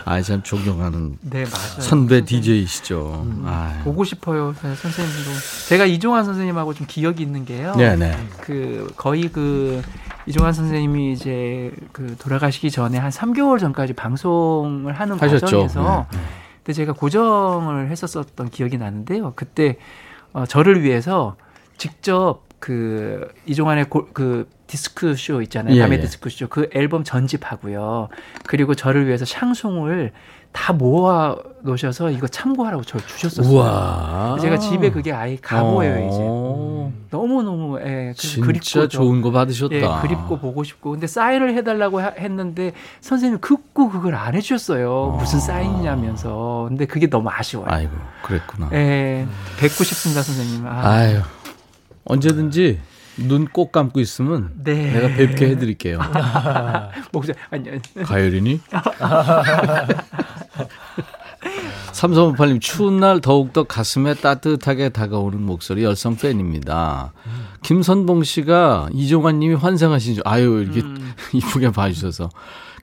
아, 참 존경하는 네, 맞아요. 선배 DJ이시죠. 음. 아, 보고 싶어요, 네, 선생님도. 제가 이종환 선생님하고 좀 기억이 있는 게요. 네 네. 그 거의 그 이종환 선생님이 이제 그 돌아가시기 전에 한 3개월 전까지 방송을 하는 하셨죠. 과정에서 네. 그때 제가 고정을 했었었던 기억이 나는데요. 그때 어, 저를 위해서 직접 그 이종환의 고, 그 디스크 쇼 있잖아요. 예, 밤의 예. 디스크 쇼. 그 앨범 전집하고요. 그리고 저를 위해서 샹송을 다 모아 놓으셔서 이거 참고하라고 저 주셨었어요. 우와. 제가 집에 그게 아예 가보예요 이제. 어, 너무 너무 예, 그- 진짜 그립고 좋은 거 받으셨다. 예, 그립고 보고 싶고 근데 사인을 해달라고 하- 했는데 선생님 극구 그걸 안 해주셨어요. 무슨 사인이냐면서. 근데 그게 너무 아쉬워요. 아이고, 그랬구나. 예, 뵙고 싶습니다 선생님. 아, 아유, 언제든지 눈 꼭 감고 있으면 네. 내가 뵙게 해드릴게요. 목소리 아니 아니. 가열이니? 삼성오팔님 추운 날 더욱더 가슴에 따뜻하게 다가오는 목소리 열성 팬입니다. 김선봉 씨가 이종환 님이 환생하신 줄 아유 이렇게 이쁘게 봐주셔서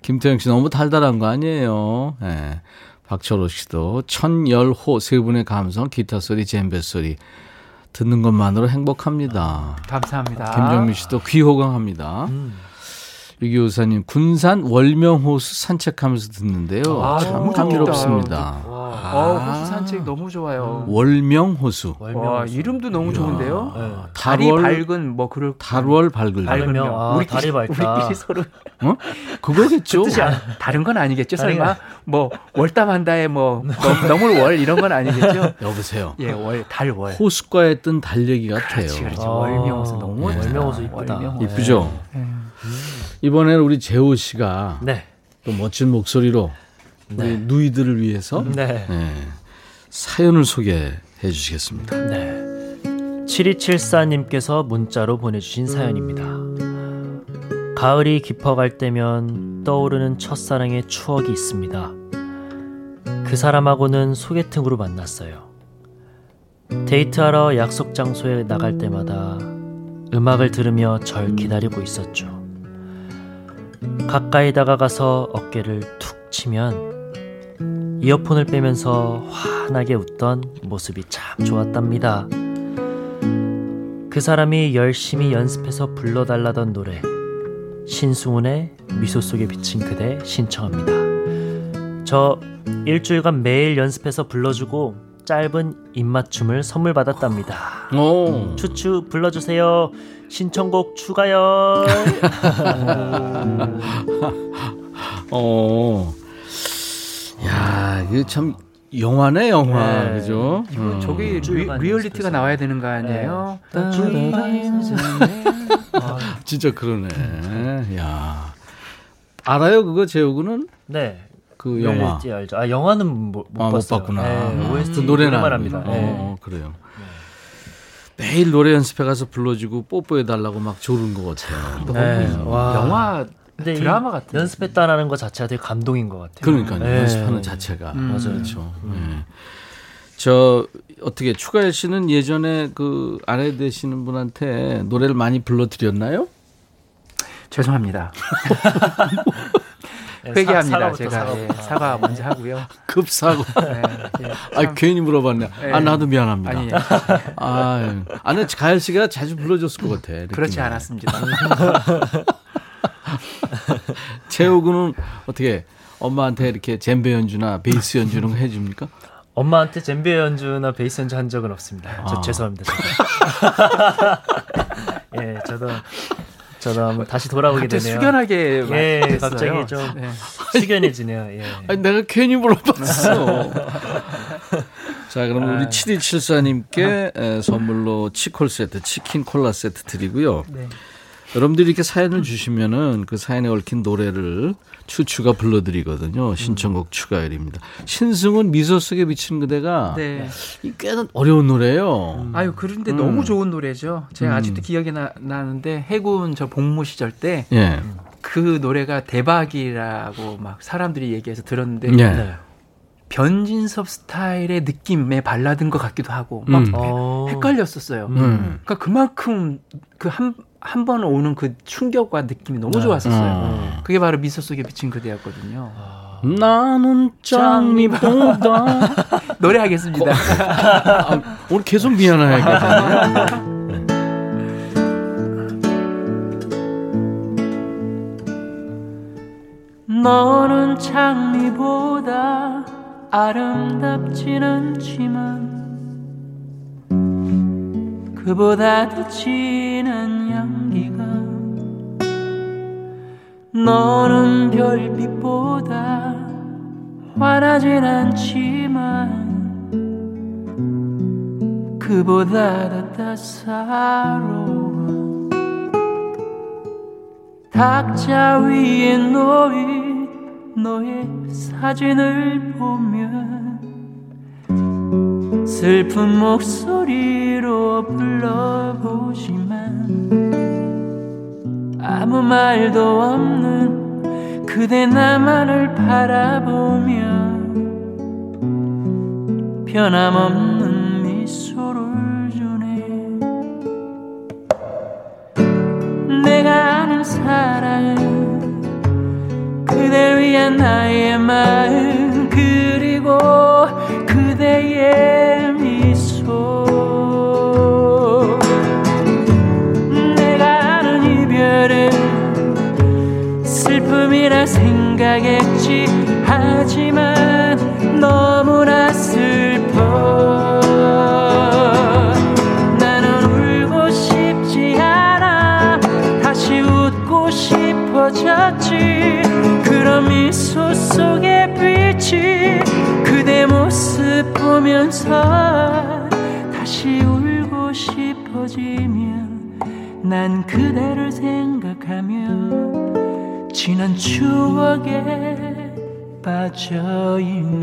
김태영 씨 너무 달달한 거 아니에요. 예. 박철호 씨도 천열호 세 분의 감성 기타 소리 젬베 소리 듣는 것만으로 행복합니다. 감사합니다. 김정민 씨도 귀호강합니다. 유기호사님 군산 월명호수 산책하면서 듣는데요. 아, 참 너무 감미롭습니다. 어, 호수 산책 너무 좋아요. 월명호수. 와 이름도 너무 좋은데요. 네. 달이 달월- 밝은 뭐 그럴 달월 밝을 날. 밝으면 아, 우리 달이 밝다. 우리끼리 서로 어? 그거겠죠. 뜻이 안, 다른 건 아니겠죠 설마 뭐 월담한다에 뭐 넘- 넘을 월 이런 건 아니겠죠? 여보세요. 예, 월, 달, 월. 호숫가에 뜬달 얘기 같아요. 그렇지, 그렇지. 아, 월명호수 너무 예. 월명호수 이쁘다. 이쁘죠? 예. 이번에는 우리 재호 씨가 네. 또 멋진 목소리로 우리 네. 누이들을 위해서 네. 예, 사연을 소개해 주시겠습니다. 네. 7274님께서 문자로 보내주신 사연입니다. 가을이 깊어갈 때면 떠오르는 첫사랑의 추억이 있습니다. 그 사람하고는 소개팅으로 만났어요. 데이트하러 약속 장소에 나갈 때마다 음악을 들으며 절 기다리고 있었죠. 가까이 다가가서 어깨를 툭 치면 이어폰을 빼면서 환하게 웃던 모습이 참 좋았답니다. 그 사람이 열심히 연습해서 불러달라던 노래 신승훈의 미소 속에 비친 그대 신청합니다. 저 일주일간 매일 연습해서 불러주고 짧은 입맞춤을 선물 받았답니다. 오. 추추 불러주세요. 신청곡 추가요. 어. 야, 이게 참 영화네, 영화. 네. 그죠? 음. 저기 리, Reality가. 나와야 되는 거 아니에요? 네. 진짜 그러네. 야. 알아요, 그거 제목은? 네. 그 영화. 리얼리티 알죠? 아 영화는 못, 못 아, 못 봤어요. 봤구나. 네, 그 OST 노래는 노래만 알고. 합니다. 어, 네. 어, 그래요. 매일 노래 연습해 가서 불러주고 뽀뽀해 달라고 막 조른 것 같아요. 네. 와. 영화 드라마 같은. 연습했다는 것 자체가 되게 감동인 것 같아요. 그러니까요. 네. 연습하는 자체가. 음. 맞아요. 그렇죠. 네. 저 어떻게 추가열 씨는 예전에 그 아내 되시는 분한테 노래를 많이 불러드렸나요? 죄송합니다. 네, 회개합니다. 사- 제가 사과부터. 예, 사과 먼저 하고요. 급사고. 네, 예, 아 참- 괜히 물어봤네. 예. 아 나도 미안합니다. 아니 아, 아니 가열 씨가 자주 불러줬을 것 같아. 느낌이. 그렇지 않았습니다. 재호군은 어떻게 엄마한테 이렇게 젬베 연주나 베이스 연주 이런 거 해줍니까? 엄마한테 젬베 연주나 베이스 연주 한 적은 없습니다. 저 아. 죄송합니다. 예, 저도 저도 한번 다시 돌아오게 되네요. 숙연하게 예, 말했어요. 갑자기 좀 네. 숙연해지네요. 예. 아니, 내가 괜히 물어봤어. 자, 그럼 우리 7274님께 에, 선물로 치콜 세트, 치킨 콜라 세트 드리고요. 네. 여러분들이 이렇게 사연을 주시면은 그 사연에 얽힌 노래를 추추가 불러드리거든요. 신청곡 추가열입니다. 신승훈 미소 속에 비치는 그대가 네. 이 꽤는 어려운 노래예요. 아유 그런데 음. 너무 좋은 노래죠. 제가 음. 아직도 기억이 나, 나는데 해군 저 복무 시절 때그 예. 노래가 대박이라고 막 사람들이 얘기해서 들었는데 예. 네. 변진섭 스타일의 느낌의 발라드인 것 같기도 하고 막 음. 어. 헷갈렸었어요. 음. 그러니까 그만큼 그 한 한 번 오는 그 충격과 느낌이 너무 좋았었어요. 어. 그게 바로 미소 속에 비친 그대였거든요. 나는 짱미보다 노래하겠습니다. 아, 오늘 계속 미안해야겠네요. 너는 장미보다 아름답진 않지만 그보다 더 진한 향기가 너는 별빛보다 환하진 않지만 그보다 더 따사로워 탁자 위에 놓인 너의 사진을 보면 슬픈 목소리로 불러보지만 아무 말도 없는 그대 나만을 바라보며 변함없는 미소를 주네. 내가 아는 사랑은 그대 위한 나의 마음 그리고 그대의 미소. 내가 아는 이별은 슬픔이라 생각했 보면서 다시 울고 싶어지면 난 그대를 생각하며 지난 추억에 빠져있네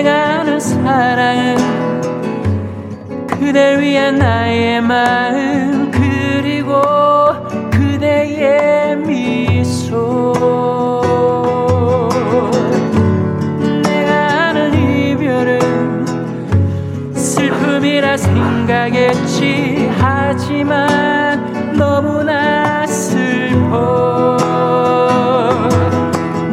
내가 아는 사랑은 그댈 위한 나의 마음 생각했지 하지만 너무나 슬퍼.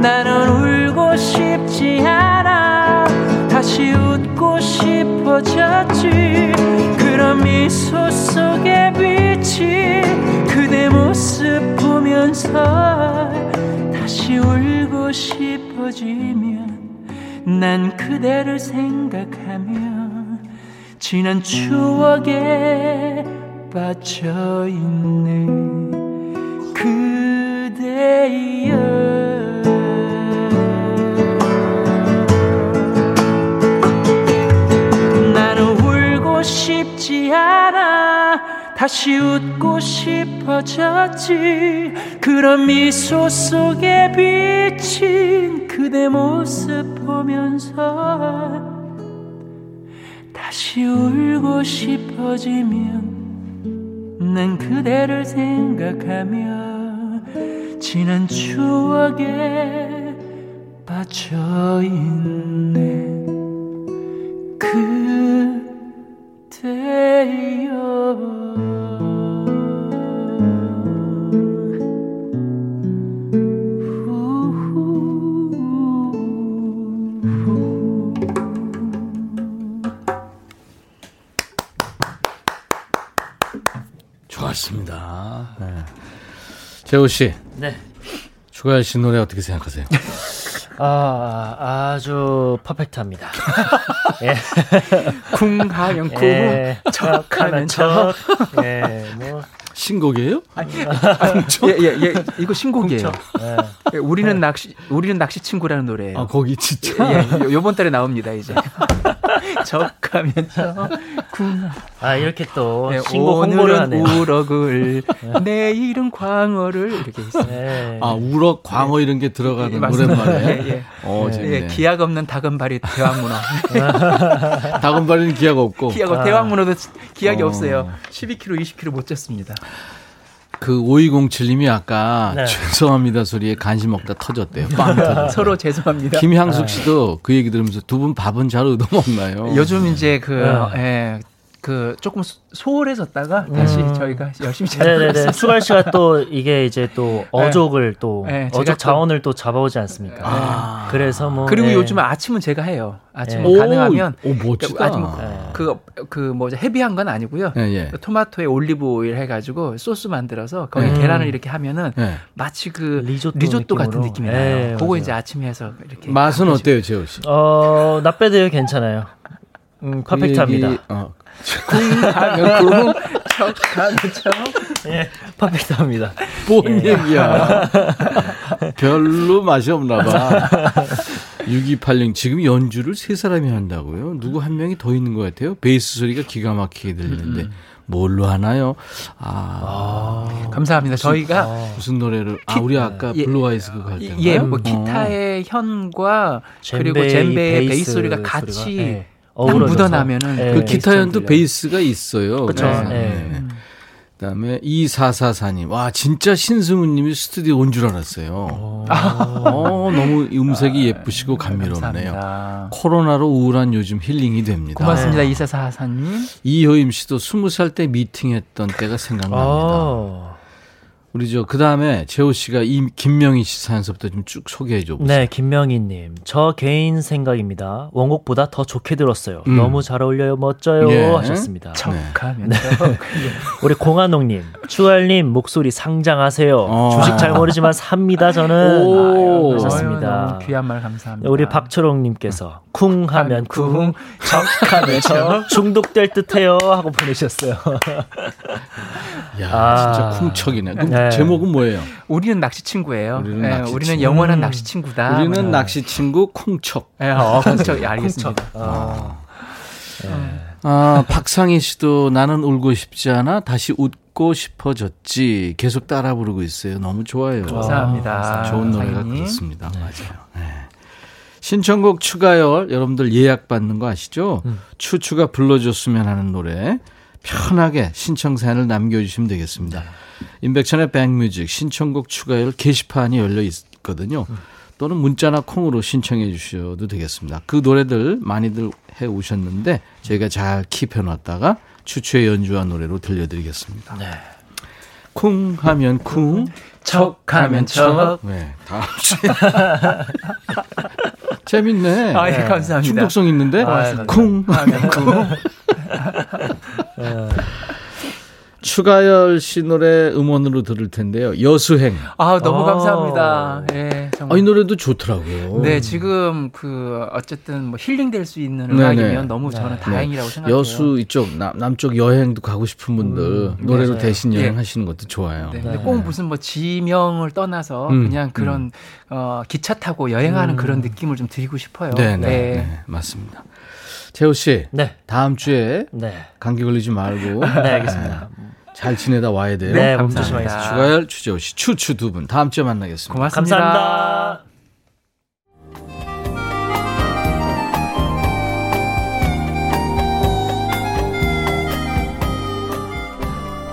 나는 울고 싶지 않아. 다시 웃고 싶어졌지. 그런 미소 속에 빛이 그대 모습 보면서 다시 울고 싶어지면 난 그대를 생각하며 지난 추억에 빠져있네 그대여. 나는 울고 싶지 않아 다시 웃고 싶어졌지. 그런 미소 속에 비친 그대 모습 보면서 다시 울고 싶어지면 없는 그대를 생각하며 지난 추억에 빠져 있네. 그대여 재호 씨. 네. 추가열 씨 노래 어떻게 생각하세요? 아, 아주 퍼펙트합니다. 예. 쿵 하면 쿵, 예. 척 하면 척. 예, 뭐. 신곡이에요? 예, 예, 예, 이거 신곡이에요. 예. 예, 우리는 낚시, 우리는 낚시 친구라는 노래예요. 아, 거기 진짜? 예, 요- 요번 달에 나옵니다, 이제. 척하면 척, 쿵. 아, 이렇게 또 예, 신곡 홍보를 하네요. 우럭을, 내일은 광어를 이렇게 있어요. 예. 아, 우럭, 광어 이런 게 들어가는 예, 맞습니다. 오랜만에. 예, 예. 어, 예, 재밌네. 기약 없는 다금바리 대왕문어. 다금바리는 기약 없고. 기약 없, 아. 대왕문어도 기약이 어. 없어요. 12kg, 20kg 못 쪘습니다. 그 5207님이 아까 네. 죄송합니다 소리에 간식 먹다 터졌대요. 빵 터졌대요. 서로 죄송합니다. 김향숙 씨도 그 얘기 들으면서 두 분 밥은 잘 얻어 먹나요? 요즘 이제 그, 네. 예, 그 조금 소- 소홀해졌다가 다시 음. 저희가 열심히 잘 네네네. 먹었습니다. 수갈 씨가 또 이게 이제 또 어족을 또 네, 어족 또- 자원을 또 잡아오지 않습니까? 아. 그래서 뭐 그리고 예. 요즘은 아침은 제가 해요. 아침 예. 은 가능하면 오, 멋지다. 아직 뭐 예. 그, 그, 헤비한 건 아니고요. 예, 예. 토마토에 올리브 오일 해가지고 소스 만들어서 거기 음. 계란을 이렇게 하면은 예. 마치 그 리조또 리조또, 같은. 느낌이 예, 나요. 그거 맞아요. 이제 아침에 해서 이렇게. 맛은. 어때요, 재호 씨? 어, 나빼드요 괜찮아요. 음, 그 퍼펙트합니다. 얘 기, 어, 하면 쿵, 척 하면 척. 예, 퍼펙트합니다. 뭔 얘기야. 별로 맛이 없나 봐. 6286 지금 연주를 세 사람이 한다고요? 누구 한 명이 더 있는 것 같아요. 베이스 소리가 기가 막히게 들리는데 음. 뭘로 하나요? 아, 감사합니다. 저희가 무슨 노래를? 아, 우리 아까 예. Blue Eyes 그거 할 때인가요? 예, 뭐 어. 기타의 현과 그리고 젬베이 젬베의 베이스, 베이스 소리가 소리가, 같이 예. 딱 어우러져서. 묻어나면은 예. 그그 기타 연도 베이스처럼 베이스가 있어요. 예. 네. 그다음에 2444님. 와, 진짜 신승훈 님이 스튜디오 온 줄 알았어요. 어, 너무 음색이 예쁘시고 감미롭네요. 감사합니다. 코로나로 우울한 요즘 힐링이 됩니다. 고맙습니다. 이사사사님. 이효임 씨도 스무 살때 미팅했던 때가 생각납니다. 어. 우리 저 그다음에 재호 씨가 이 김명희 씨 사연서부터 좀 쭉 소개해 줘 보세요. 네, 김명희 님. 저 개인 생각입니다. 원곡보다 더 좋게 들었어요. 음. 너무 잘 어울려요. 멋져요. 예. 하셨습니다. 척하면 네. 우리 공한옥 님, 추알 님 목소리 상장하세요. 어. 주식 잘 모르지만 삽니다. 저는 오. 하셨습니다. 귀한 말 감사합니다. 우리 박초롱 님께서 쿵 하면 쿵, 척 하면 척. 중독될 듯해요 하고 보내셨어요. 야, 아. 진짜 쿵척이네. 그럼 네. 제목은 뭐예요? 우리는 낚시 친구예요. 우리는 예, 낚시 우리는 친구. 영원한 낚시 친구다. 우리는 뭐. 낚시 친구 쿵척. 예, 어, 쿵척. 예, 알겠습니다. 아, 박상희 씨도 나는 울고 싶지 않아 다시 웃고 싶어졌지. 계속 따라 부르고 있어요. 너무 좋아요. 감사합니다. 좋은 노래가 상희님. 그렇습니다. 맞아요. 네. 신청곡 추가열 여러분들 예약 받는 거 아시죠? 추추가 불러줬으면 하는 노래 편하게 신청 사연을 남겨주시면 되겠습니다. 임백천의 백뮤직 신청곡 추가열 게시판이 열려 있거든요. 또는 문자나 콩으로 신청해 주셔도 되겠습니다. 그 노래들 많이들 해 오셨는데 저희가 잘 킵해 놨다가 추추의 연주한 노래로 들려드리겠습니다. 쿵 하면 쿵, 척 하면 척. 네, 다음 주에. 재밌네. 아, 예, 감사합니다. 중독성 있는데. 아, 쿵 하면 쿵. 추가열 씨 노래 음원으로 들을 텐데요. 여수행. 아, 너무 아. 감사합니다. 예, 아, 정말. 이 노래도 좋더라고요. 네, 지금 그 어쨌든 뭐 힐링 될 수 있는 네네. 음악이면 너무 저는 다행이라고 생각해요. 여수 이쪽 남, 남쪽 여행도 가고 싶은 분들 노래로 맞아요. 대신 예. 여행하시는 것도 좋아요. 네, 근데 꼭 무슨 뭐 지명을 떠나서 음, 그냥 그런 어, 기차 타고 여행하는 그런 느낌을 좀 드리고 싶어요. 네, 네, 네, 맞습니다. 재호 씨, 네, 다음 주에 네, 감기 걸리지 말고 네, 알겠습니다. 잘 지내다 와야 돼요. 네, 몸 감사합니다. 조심하겠습니다. 추가열, 추재호 씨, 추추 두 분 다음 주에 만나겠습니다. 고맙습니다. 감사합니다.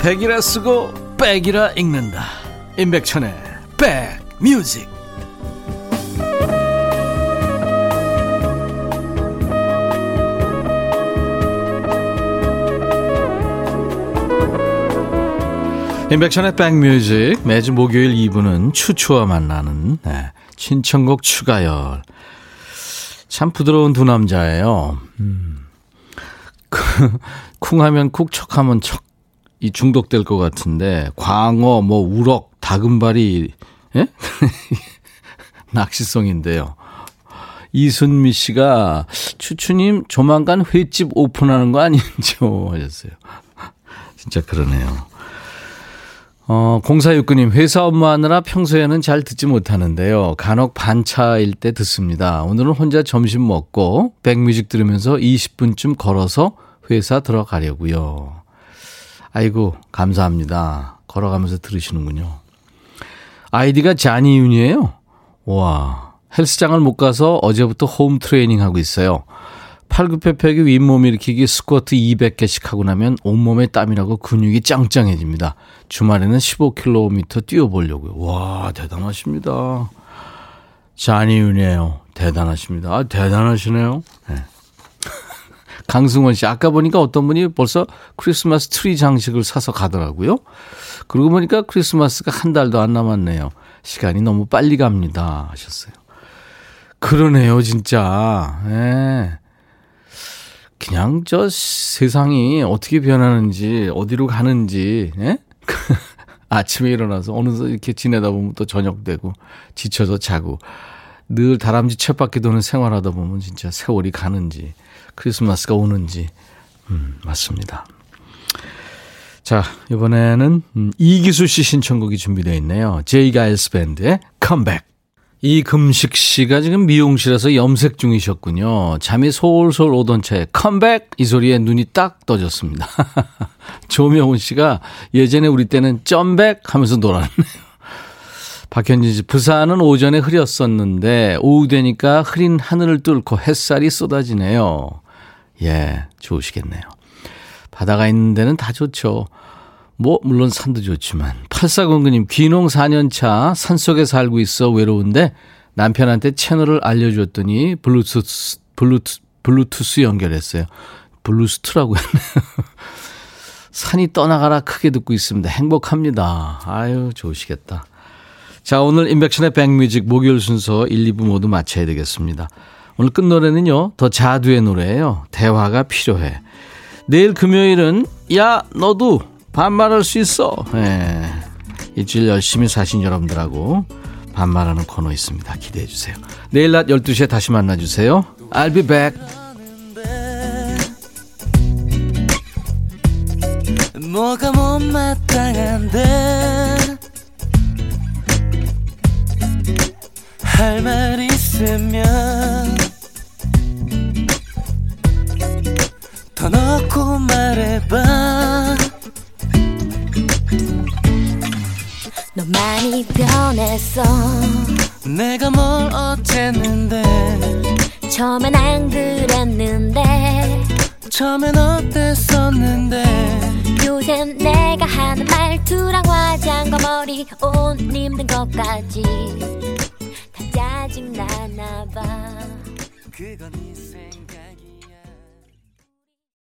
백이라 쓰고 백이라 읽는다 임백천의 백뮤직 임백천의 백뮤직. 매주 목요일 2부는 추추와 만나는 네, 신청곡 추가열. 참 부드러운 두 남자예요. 음. 쿵하면 쿡 척하면 척. 이 중독될 것 같은데 광어 뭐 우럭 다금바리 예? 낚시송인데요. 이순미 씨가 추추님 조만간 횟집 오픈하는 거 아니죠? 하셨어요. 진짜 그러네요 어, 0469님, 회사 업무하느라 평소에는 잘 듣지 못하는데요. 간혹 반차일 때 듣습니다. 오늘은 혼자 점심 먹고 백뮤직 들으면서 20분쯤 걸어서 회사 들어가려고요. 아이고, 감사합니다. 걸어가면서 들으시는군요. 아이디가 자니윤이에요. 와, 헬스장을 못 가서 어제부터 홈 트레이닝 하고 있어요. 팔굽혀펴기 윗몸 일으키기 스쿼트 200개씩 하고 나면 온몸에 땀이 나고 근육이 짱짱해집니다. 주말에는 15km 뛰어보려고요. 와, 대단하십니다. 잔이윤이에요. 대단하십니다. 아, 대단하시네요. 네. 강승원 씨, 아까 보니까 어떤 분이 벌써 크리스마스 트리 장식을 사서 가더라고요. 그러고 보니까 크리스마스가 한 달도 안 남았네요. 시간이 너무 빨리 갑니다. 하셨어요. 그러네요, 진짜. 예. 네. 그냥 저 세상이 어떻게 변하는지 어디로 가는지 예? 아침에 일어나서 어느새 이렇게 지내다 보면 또 저녁 되고 지쳐서 자고 늘 다람쥐 쳇바퀴 도는 생활하다 보면 진짜 세월이 가는지 크리스마스가 오는지 음, 맞습니다. 자 이번에는 음, 이기수 씨 신청곡이 준비되어 있네요. 제이 가일스 밴드의 컴백. 이금식 씨가 지금 미용실에서 염색 중이셨군요. 잠이 솔솔 오던 채 컴백 이 소리에 눈이 딱 떠졌습니다. 조명훈 씨가 예전에 우리 때는 점백 하면서 놀았네요. 박현진 씨 부산은 오전에 흐렸었는데 오후 되니까 흐린 하늘을 뚫고 햇살이 쏟아지네요. 예, 좋으시겠네요. 바다가 있는 데는 다 좋죠. 뭐 물론 산도 좋지만 8409님 귀농 4년차 산속에 살고 있어 외로운데 남편한테 채널을 알려줬더니 블루투스 블루투, 블루투스 연결했어요. 블루스트라고 했네요. 산이 떠나가라 크게 듣고 있습니다. 행복합니다. 아유 좋으시겠다. 자 오늘 임백천의 백뮤직 목요일 순서 1, 2부 모두 마쳐야 되겠습니다. 오늘 끝 노래는요. 더 자두의 노래예요. 대화가 필요해. 내일 금요일은 야 너도 반말할 수 있어. 예. 일주일 열심히 사신 여러분들하고 반말하는 코너 있습니다. 기대해 주세요. 내일 낮 12시에 다시 만나 주세요. I'll be back. 뭐가 못마땅한데 할말 있으면 더 넣고 말해봐 너 많이 변했어. 내가 뭘 어쨌는데? 처음엔 안 그랬는데. 처음엔 어땠었는데? 요샌 내가 하는 말투랑 화장과 머리 옷 입는 것까지 다 짜증나나 봐. 그건